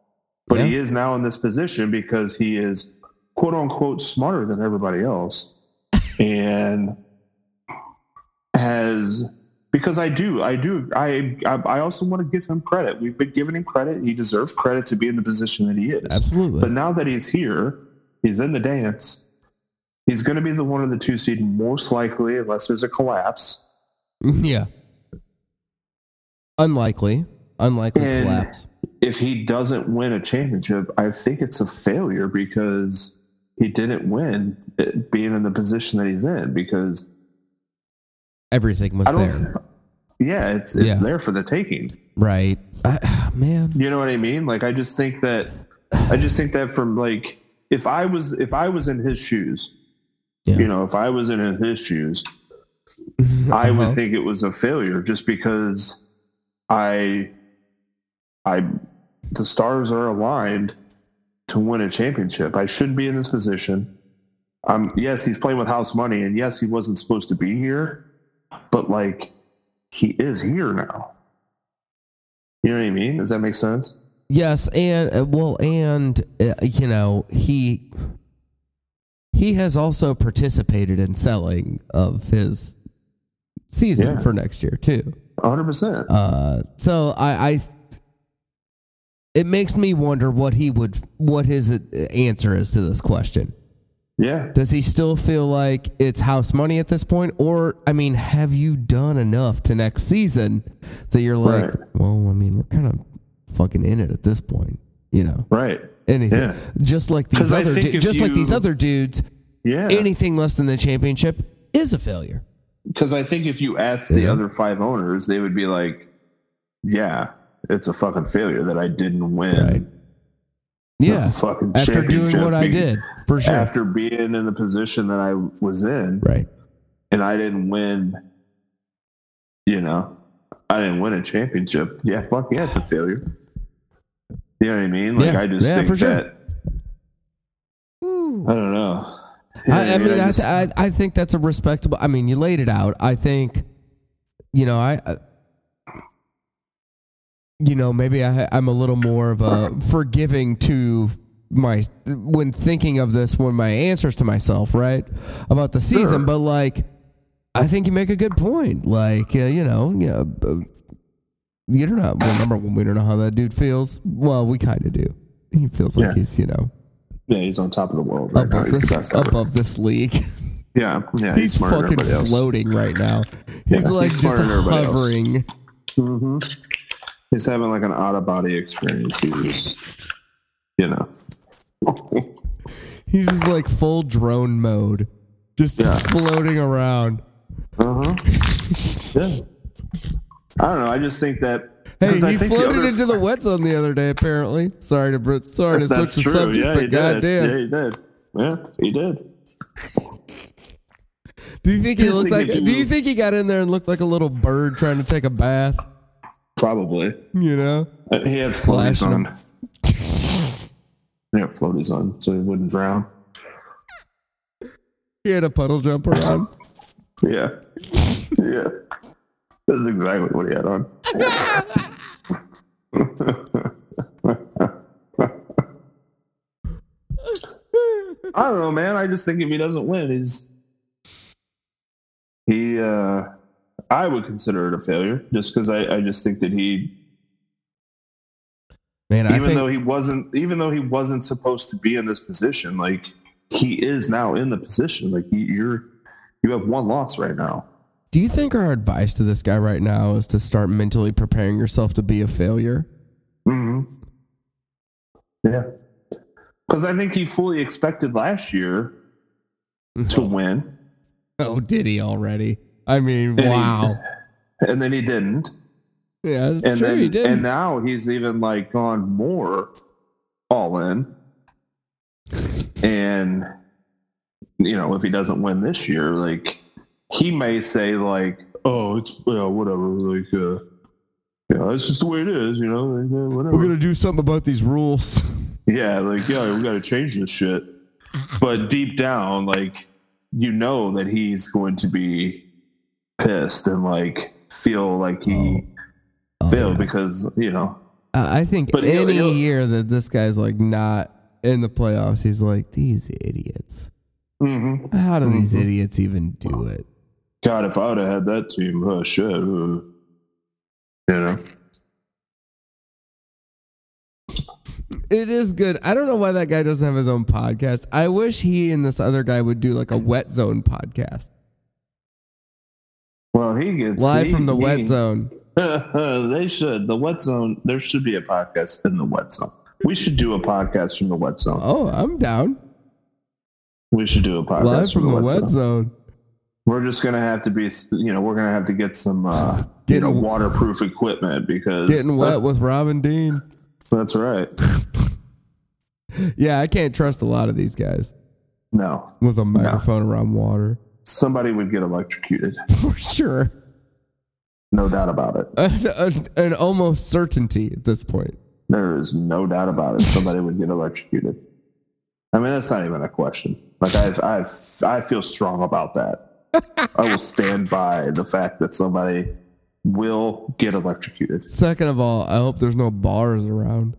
but he is now in this position because he is quote unquote smarter than everybody else, and has because I do, I do, I, I, also want to give him credit. We've been giving him credit. He deserves credit to be in the position that he is. Absolutely. But now that he's here, he's in the dance. He's going to be the one of the two seed most likely, unless there's a collapse. yeah. Unlikely. Unlikely And- collapse. If he doesn't win a championship, I think it's a failure because he didn't win it, being in the position that he's in. Because Everything was there. yeah, it's it's Yeah. there for the taking. Right. I, man. You know what I mean? Like I just think that I just think that from like if I was if I was in his shoes, Yeah. you know, if I was in his shoes, I would Uh-huh. think it was a failure just because I I the stars are aligned to win a championship. I shouldn't be in this position. Um yes, he's playing with house money and yes, he wasn't supposed to be here, but like he is here now. You know what I mean? Does that make sense? Yes, and uh, well, and uh, you know he he has also participated in selling of his season Yeah. for next year too. 100%. Uh, so I, I it makes me wonder what he would what his uh, answer is to this question. Yeah. Does he still feel like it's house money at this point, or I mean, have you done enough to next season that you're like, Right. well, I mean, we're kind of fucking in it at this point, you know? Right. anything. Yeah. Just like these other, du- just like these other dudes, Yeah. anything less than the championship is a failure. Because I think if you ask the other five owners, they would be like, "Yeah, it's a fucking failure that I didn't win." Right. Yeah, fucking after doing what I did, for sure. After being in the position that I was in, right. and I didn't win, you know, I didn't win a championship. Yeah, fuck yeah, it's a failure. You know what I mean? Like Yeah. I just Yeah, think for sure. that I don't know. You know I, I mean, I, just- I, I think that's a respectable. I mean, you laid it out. I think, you know, I, I you know, maybe I, I'm a little more of a forgiving to my when thinking of this when my answers to myself, right, about the season. Sure. But like, I think you make a good point. Like, uh, you know, you know, uh, you don't know. Well, number one, we don't know how that dude feels. Well, we kind of do. He feels like Yeah. he's, you know, yeah, he's on top of the world right above this, above this league. Yeah, yeah, he's, he's fucking else. floating right now. He's Yeah, like he's just smarter than everybody else. hovering. hmm He's having like an out of body experience. He's, just, you know, He's just like full drone mode, just Yeah. floating around. uh huh. Yeah. I don't know. I just think that. Hey, he think the floated into the wet zone the other day. Apparently, sorry to sorry to switch the true. subject, yeah, but goddamn, Yeah, he did. Yeah, he did. do you think he looked like? Do you think he got in there and looked like a little bird trying to take a bath? Probably. You know, Uh, He had floaties on. He had floaties on, so he wouldn't drown. he had a puddle jumper on. Yeah. Yeah. That's exactly what he had on. I don't know, man. I just think if he doesn't win, he's he. uh I would consider it a failure, just because I, I just think that he, Man, I even think though he wasn't, even though he wasn't supposed to be in this position, like he is now in the position. Like you- you're, you have one loss right now. Do you think our advice to this guy right now is to start mentally preparing yourself to be a failure? hmm Yeah, because I think he fully expected last year to win, Oh, did he already? I mean, And he- wow. and then he didn't. Yeah, that's and true. then he did. and now he's even like gone more all in and you know if he doesn't win this year like he may say like oh it's you know, whatever like uh know it's just the way it is you know like, uh, whatever We're gonna do something about these rules. yeah like yeah we got to change this shit but deep down like you know that he's going to be pissed and like feel like he Oh, failed yeah. because you know I I think But he'll- any he'll- year that this guy's like not in the playoffs, he's like these idiots. hmm How do these Mhm. idiots even do it? God, if I would have had that team, oh shit, uh, you know. It is good. I don't know why that guy doesn't have his own podcast. I wish he and this other guy would do like a wet zone podcast. Well, he gets Live he- from the wet zone. they should. The wet zone. There should be a podcast in the wet zone. We should do a podcast from the wet zone. Oh, I'm down. We should do a podcast Live from, from the, the wet, wet zone. zone. We're just gonna have to be, you know, we're gonna have to get some, uh, you know, waterproof equipment because Getting wet with Robin Dean. That's right. Yeah, I can't trust a lot of these guys No, with a microphone around water. Somebody would get electrocuted. For sure. No doubt about it. An, an, an almost certainty at this point. There is no doubt about it. Somebody would get electrocuted. I mean, that's not even a question. Like I, I, I feel strong about that. I will stand by the fact that somebody will get electrocuted. Second of all, I hope there's no bars around.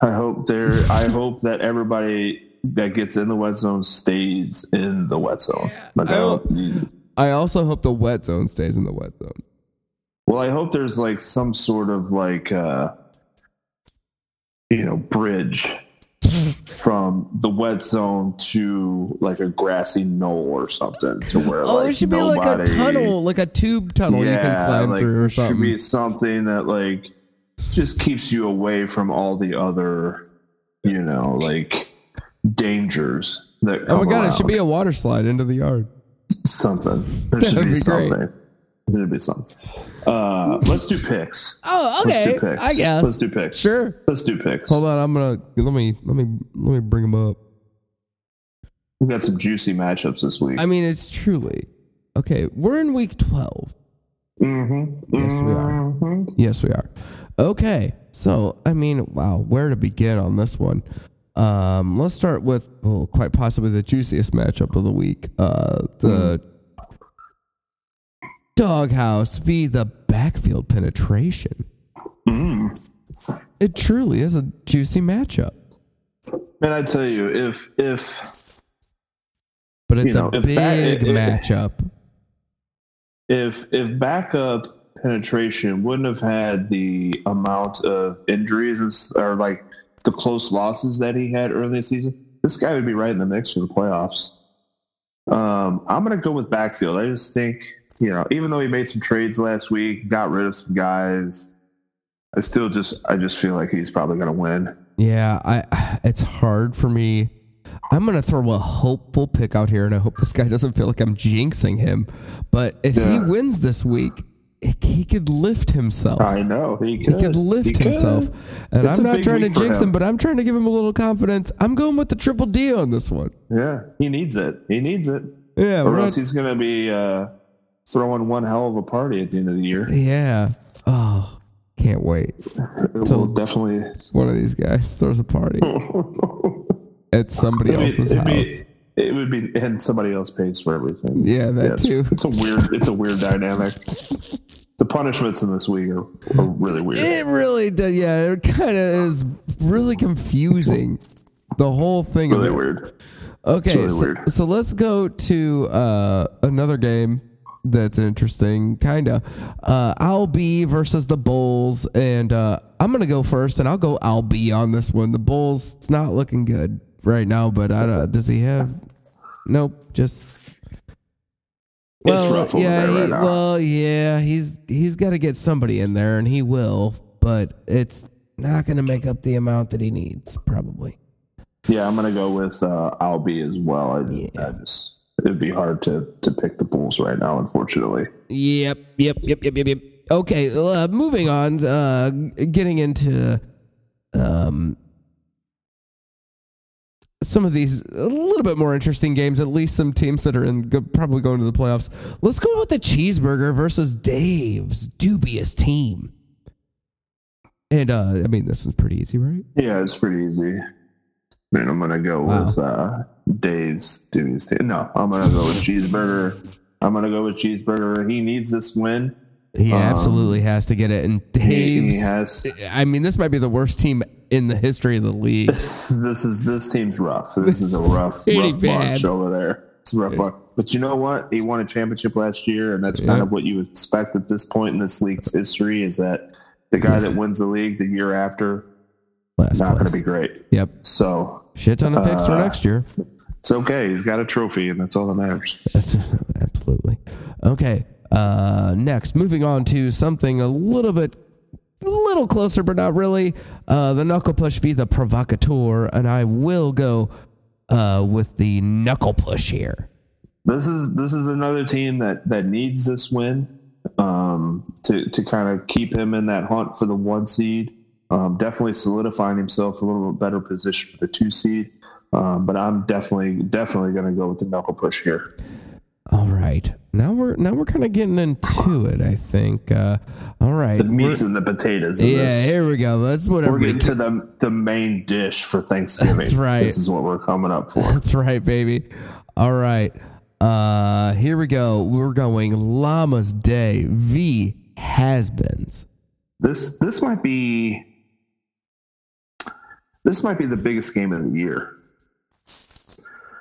I hope there. I hope that everybody that gets in the wet zone stays in the wet zone. Like I I don't, I also hope the wet zone stays in the wet zone. well, I hope there's like some sort of like, uh, you know, bridge from the wet zone to like a grassy knoll or something to where Oh, like it should be like a tunnel, like a tube tunnel you can climb like, through there or should be something that like just keeps you away from all the other, you know, like dangers that come oh my god, it should be a water slide into the yard. something. There should be, be something. There should be something. Uh, let's do picks. Oh, okay. Let's do picks. I guess. Let's do picks. Sure. Let's do picks. Hold on, I'm gonna let me let me let me bring them up. We got some juicy matchups this week. I mean, it's truly okay. We're in week twelve. mm-hmm. Yes, we are. Mhm. Yes, we are. Okay, so I mean, wow, where to begin on this one? Um, let's start with oh, quite possibly the juiciest matchup of the week. Uh, the doghouse v the backfield penetration. Mm. It truly is a juicy matchup, And I tell you, if if but it's You know, a big that- it- it- matchup. if if backup penetration wouldn't have had the amount of injuries or like the close losses that he had early in the season, this guy would be right in the mix for the playoffs. Um, I'm gonna go with backfield. I just think you know, even though he made some trades last week, got rid of some guys, I still just I just feel like he's probably gonna win. Yeah, I it's hard for me. I'm gonna throw a hopeful pick out here, and I hope this guy doesn't feel like I'm jinxing him. But if he wins this week, he could lift himself. I know he He could, could lift He could. himself. And It's I'm not trying to jinx him. him. but I'm trying to give him a little confidence. I'm going with the triple D on this one. Yeah, he needs it. He needs it. Yeah, or else not- he's going to be uh, throwing one hell of a party at the end of the year. yeah. Oh, Can't wait. Well, definitely. One of these guys throws a party at somebody be- else's house. be- it would be, and somebody else pays for everything. Yeah, that it's, too. It's a weird, it's a weird dynamic. The punishments in this week are, are really weird. It really does. Yeah, it kind of is really confusing. The whole thing really weird. Okay, really so, weird. so let's go to uh, another game that's interesting, kind of. Uh, Al B versus the Bulls, and uh, I'm gonna go first, and I'll go Al B on this one. The Bulls, it's not looking good right now, but I don't. Does he have? Nope, just. Well, yeah, right he- well, yeah, he's he's got to get somebody in there, and he will, but it's not going to make up the amount that he needs, probably. Yeah, I'm gonna go with uh, Albie as well. I, just- I just it'd be hard to to pick the Bulls right now, unfortunately. Yep, yep, yep, yep, yep, yep. Okay, uh, moving on. Uh, getting into um, some of these a little bit more interesting games. At least some teams that are in go, probably going to the playoffs. Let's go with the cheeseburger versus Dave's dubious team. And uh, I mean, this one's pretty easy, right? Yeah, it's pretty easy. And I'm gonna go Wow. with uh, Dave's dubious team. No, I'm gonna go with Cheeseburger. I'm gonna go with Cheeseburger. He needs this win. He Um, absolutely has to get it. And Dave's. he has. I mean, this might be the worst team in the history of the league. This, this is this team's rough. This is a rough, rough bunch over there. It's a rough bunch. But you know what? He won a championship last year, and that's kind of what you expect at this point in this league's history. Is that the guy Yes. that wins the league the year after Last not going to be great? Yep. So Shit ton of picks for Uh, next year. it's okay. He's got a trophy, and that's all that matters. Absolutely. Okay. Uh, next, moving on to something a little bit, a little closer, but not really. Uh, the knuckle push be the provocateur, and I will go uh, with the knuckle push here. this is this is another team that that needs this win um, to to kind of keep him in that hunt for the one seed. Um, definitely solidifying himself a little bit better position for the two seed. Um, but I'm definitely definitely going to go with the knuckle push here. All right. Now we're now we're kind of getting into it. I think. Uh, all right. The meats and the potatoes. Yeah. this. Here we go. That's what we're getting to the the main dish for Thanksgiving. That's right. This is what we're coming up for. That's right, baby. All right. Uh here we go. We're going Llama's Day v Has-Beens. This this might be this might be the biggest game of the year.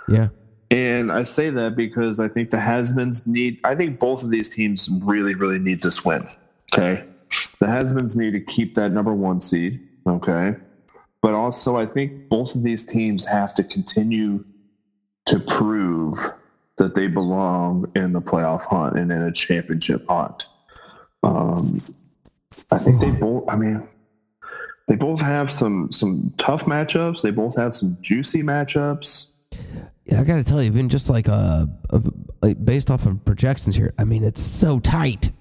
Yeah. And I say that because I think the Hasmans need. I think both of these teams really, really need this win. Okay, the Hasmans need to keep that number one seed. Okay, but also I think both of these teams have to continue to prove that they belong in the playoff hunt and in a championship hunt. Um, I think they both. I mean, they both have some some tough matchups. They both have some juicy matchups. Yeah, I got to tell you, even just like uh, uh, like based off of projections here, I mean, it's so tight.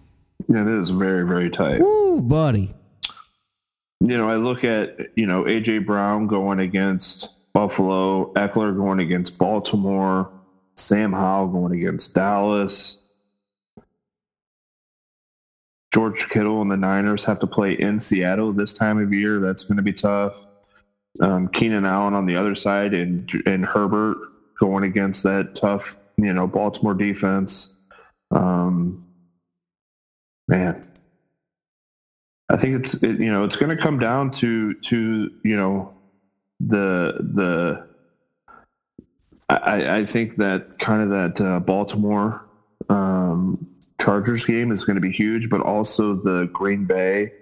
Yeah, it is very, very tight. Woo, buddy. You know, I look at, you know, AJ Brown going against Buffalo, Ekeler going against Baltimore, Sam Howell going against Dallas. George Kittle and the Niners have to play in Seattle this time of year. That's going to be tough. Um, Keenan Allen on the other side and and Herbert going against that tough, you know, Baltimore defense. Um, man, I think it's it, you know it's going to come down to to you know the the I, I think that kind of that uh, Baltimore um, Chargers game is going to be huge, but also the Green Bay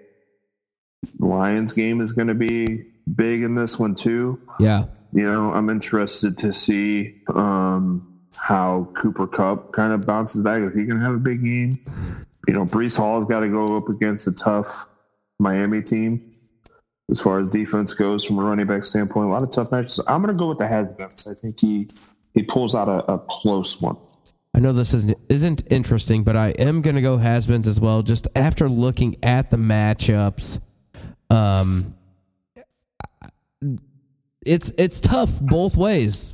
Lions game is going to be big in this one too. Yeah. You know, I'm interested to see um, how Cooper Kupp kind of bounces back. Is he going to have a big game? You know, Breece Hall's got to go up against a tough Miami team as far as defense goes from a running back standpoint. A lot of tough matches. I'm going to go with the has-beens. I think he he pulls out a, a close one. I know this isn't isn't interesting, but I am gonna go has-beens as well. Just after looking at the matchups, um, it's it's tough both ways.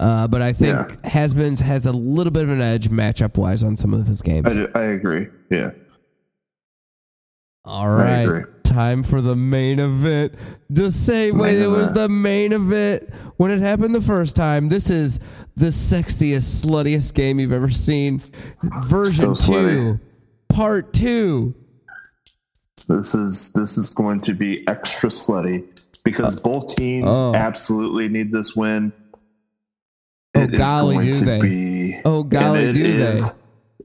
Uh, but I think Yeah. has-beens has a little bit of an edge matchup wise on some of his games. I, I agree. Yeah, All right. Time for the main event. The same way it was the main event when it happened the first time. This is the sexiest, sluttiest game you've ever seen. Version So two, part two. This is this is going to be extra slutty because both teams oh. absolutely need this win. Oh, It is golly, do they. be Oh, golly, do they.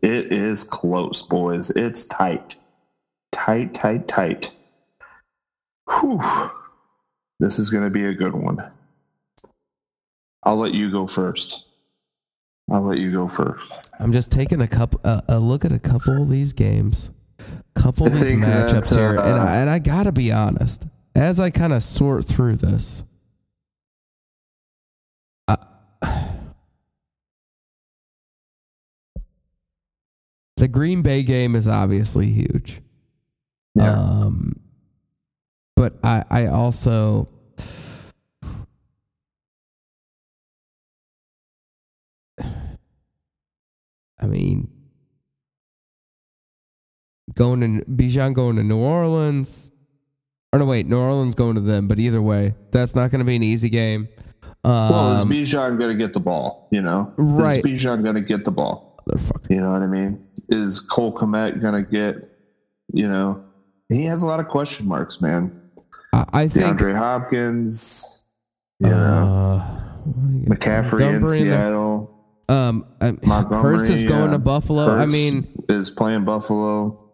It is close, boys. It's tight. Tight, tight, tight. Whew. This is going to be a good one. I'll let you go first. I'll let you go first. I'm just taking a couple uh, a look at a couple of these games, couple of these matchups here, and uh, I, and I gotta be honest. As I kind of sort through this, I, the Green Bay game is obviously huge. Yeah. Um, but I I also I mean going to Bijan going to New Orleans. Or no, wait, New Orleans going to them. But either way, that's not going to be an easy game. Um, well, is Bijan going to get the ball? You know, Right. Is Bijan going to get the ball? motherfucker. You know what I mean? Is Cole Kmet going to get? You know, he has a lot of question marks, man. I, I think DeAndre Hopkins, you know, uh, McCaffrey in. Seattle. Um, Montgomery, Hurts is going yeah. to Buffalo. I mean, is playing Buffalo.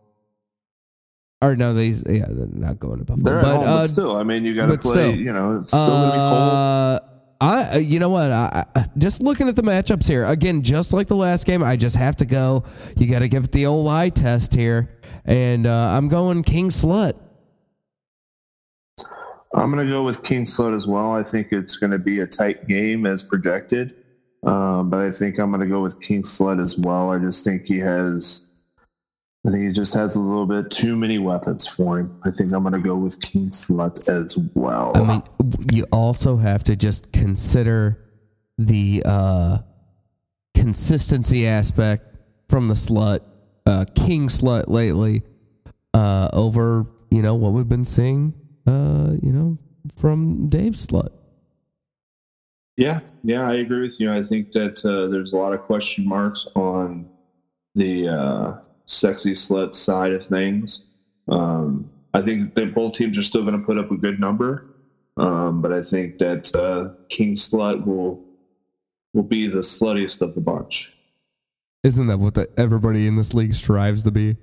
Or no, they yeah, they're not going to Buffalo. They're at but home, uh, but still, I mean, you got to play. still. You know, it's still going to be cold. Uh, I, uh, you know what? I, I, just looking at the matchups here again, just like the last game, I just have to go. You got to give it the old eye test here, and uh, I'm going King Slut. I'm going to go with King Slut as well. I think it's going to be a tight game as projected, um, but I think I'm going to go with King Slut as well. I just think he has, I think he just has a little bit too many weapons for him. I think I'm going to go with King Slut as well. I mean, you also have to just consider the uh, consistency aspect from the slut, uh, King Slut lately, uh, over you know what we've been seeing, uh, you know, from Dave Slut. Yeah, yeah, I agree with you. I think that uh, there's a lot of question marks on the uh, sexy slut side of things. Um, I think that both teams are still going to put up a good number, um, but I think that uh, King Slut will will be the sluttiest of the bunch. Isn't that what the, everybody in this league strives to be,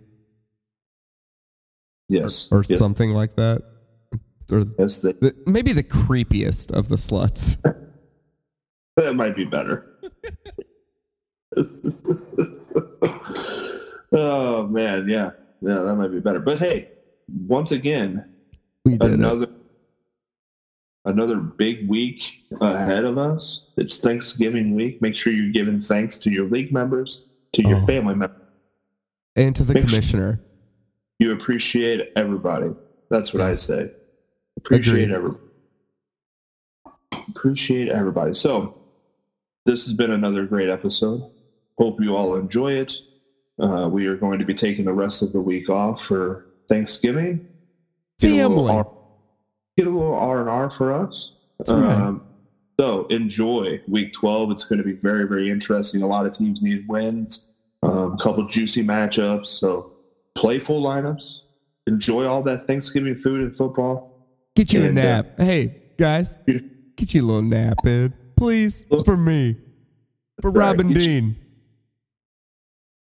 Yes, or yes, something like that, or yes, that, the, maybe the creepiest of the sluts? that might be better. oh man, yeah, yeah, that might be better. But hey, once again, We did it. another another big week ahead of us. It's Thanksgiving week. Make sure you're giving thanks to your league members, to your Oh. family members. and to the Make sure- commissioner. You appreciate everybody. That's what I say. Appreciate Agreed. everybody. Appreciate everybody. So, this has been another great episode. Hope you all enjoy it. Uh, we are going to be taking the rest of the week off for Thanksgiving. Get a little Family. R- get a little R and R for us. That's right. Um, so enjoy week 12. It's going to be very, very interesting. A lot of teams need wins, a um, couple juicy matchups. So play full lineups. Enjoy all that Thanksgiving food and football. Get you a And, uh, nap. hey, guys, get you a little nap in. Please, for me. For Right, Robin you- Dean.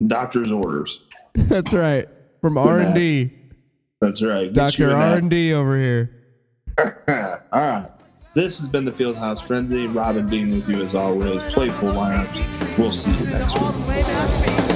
Doctor's orders. That's right. From. R&D. That's right. Dr. R&D over here. all right. This has been the Fieldhouse Frenzy. Robin Dean with you as always. Playful lineups. We'll see you next week.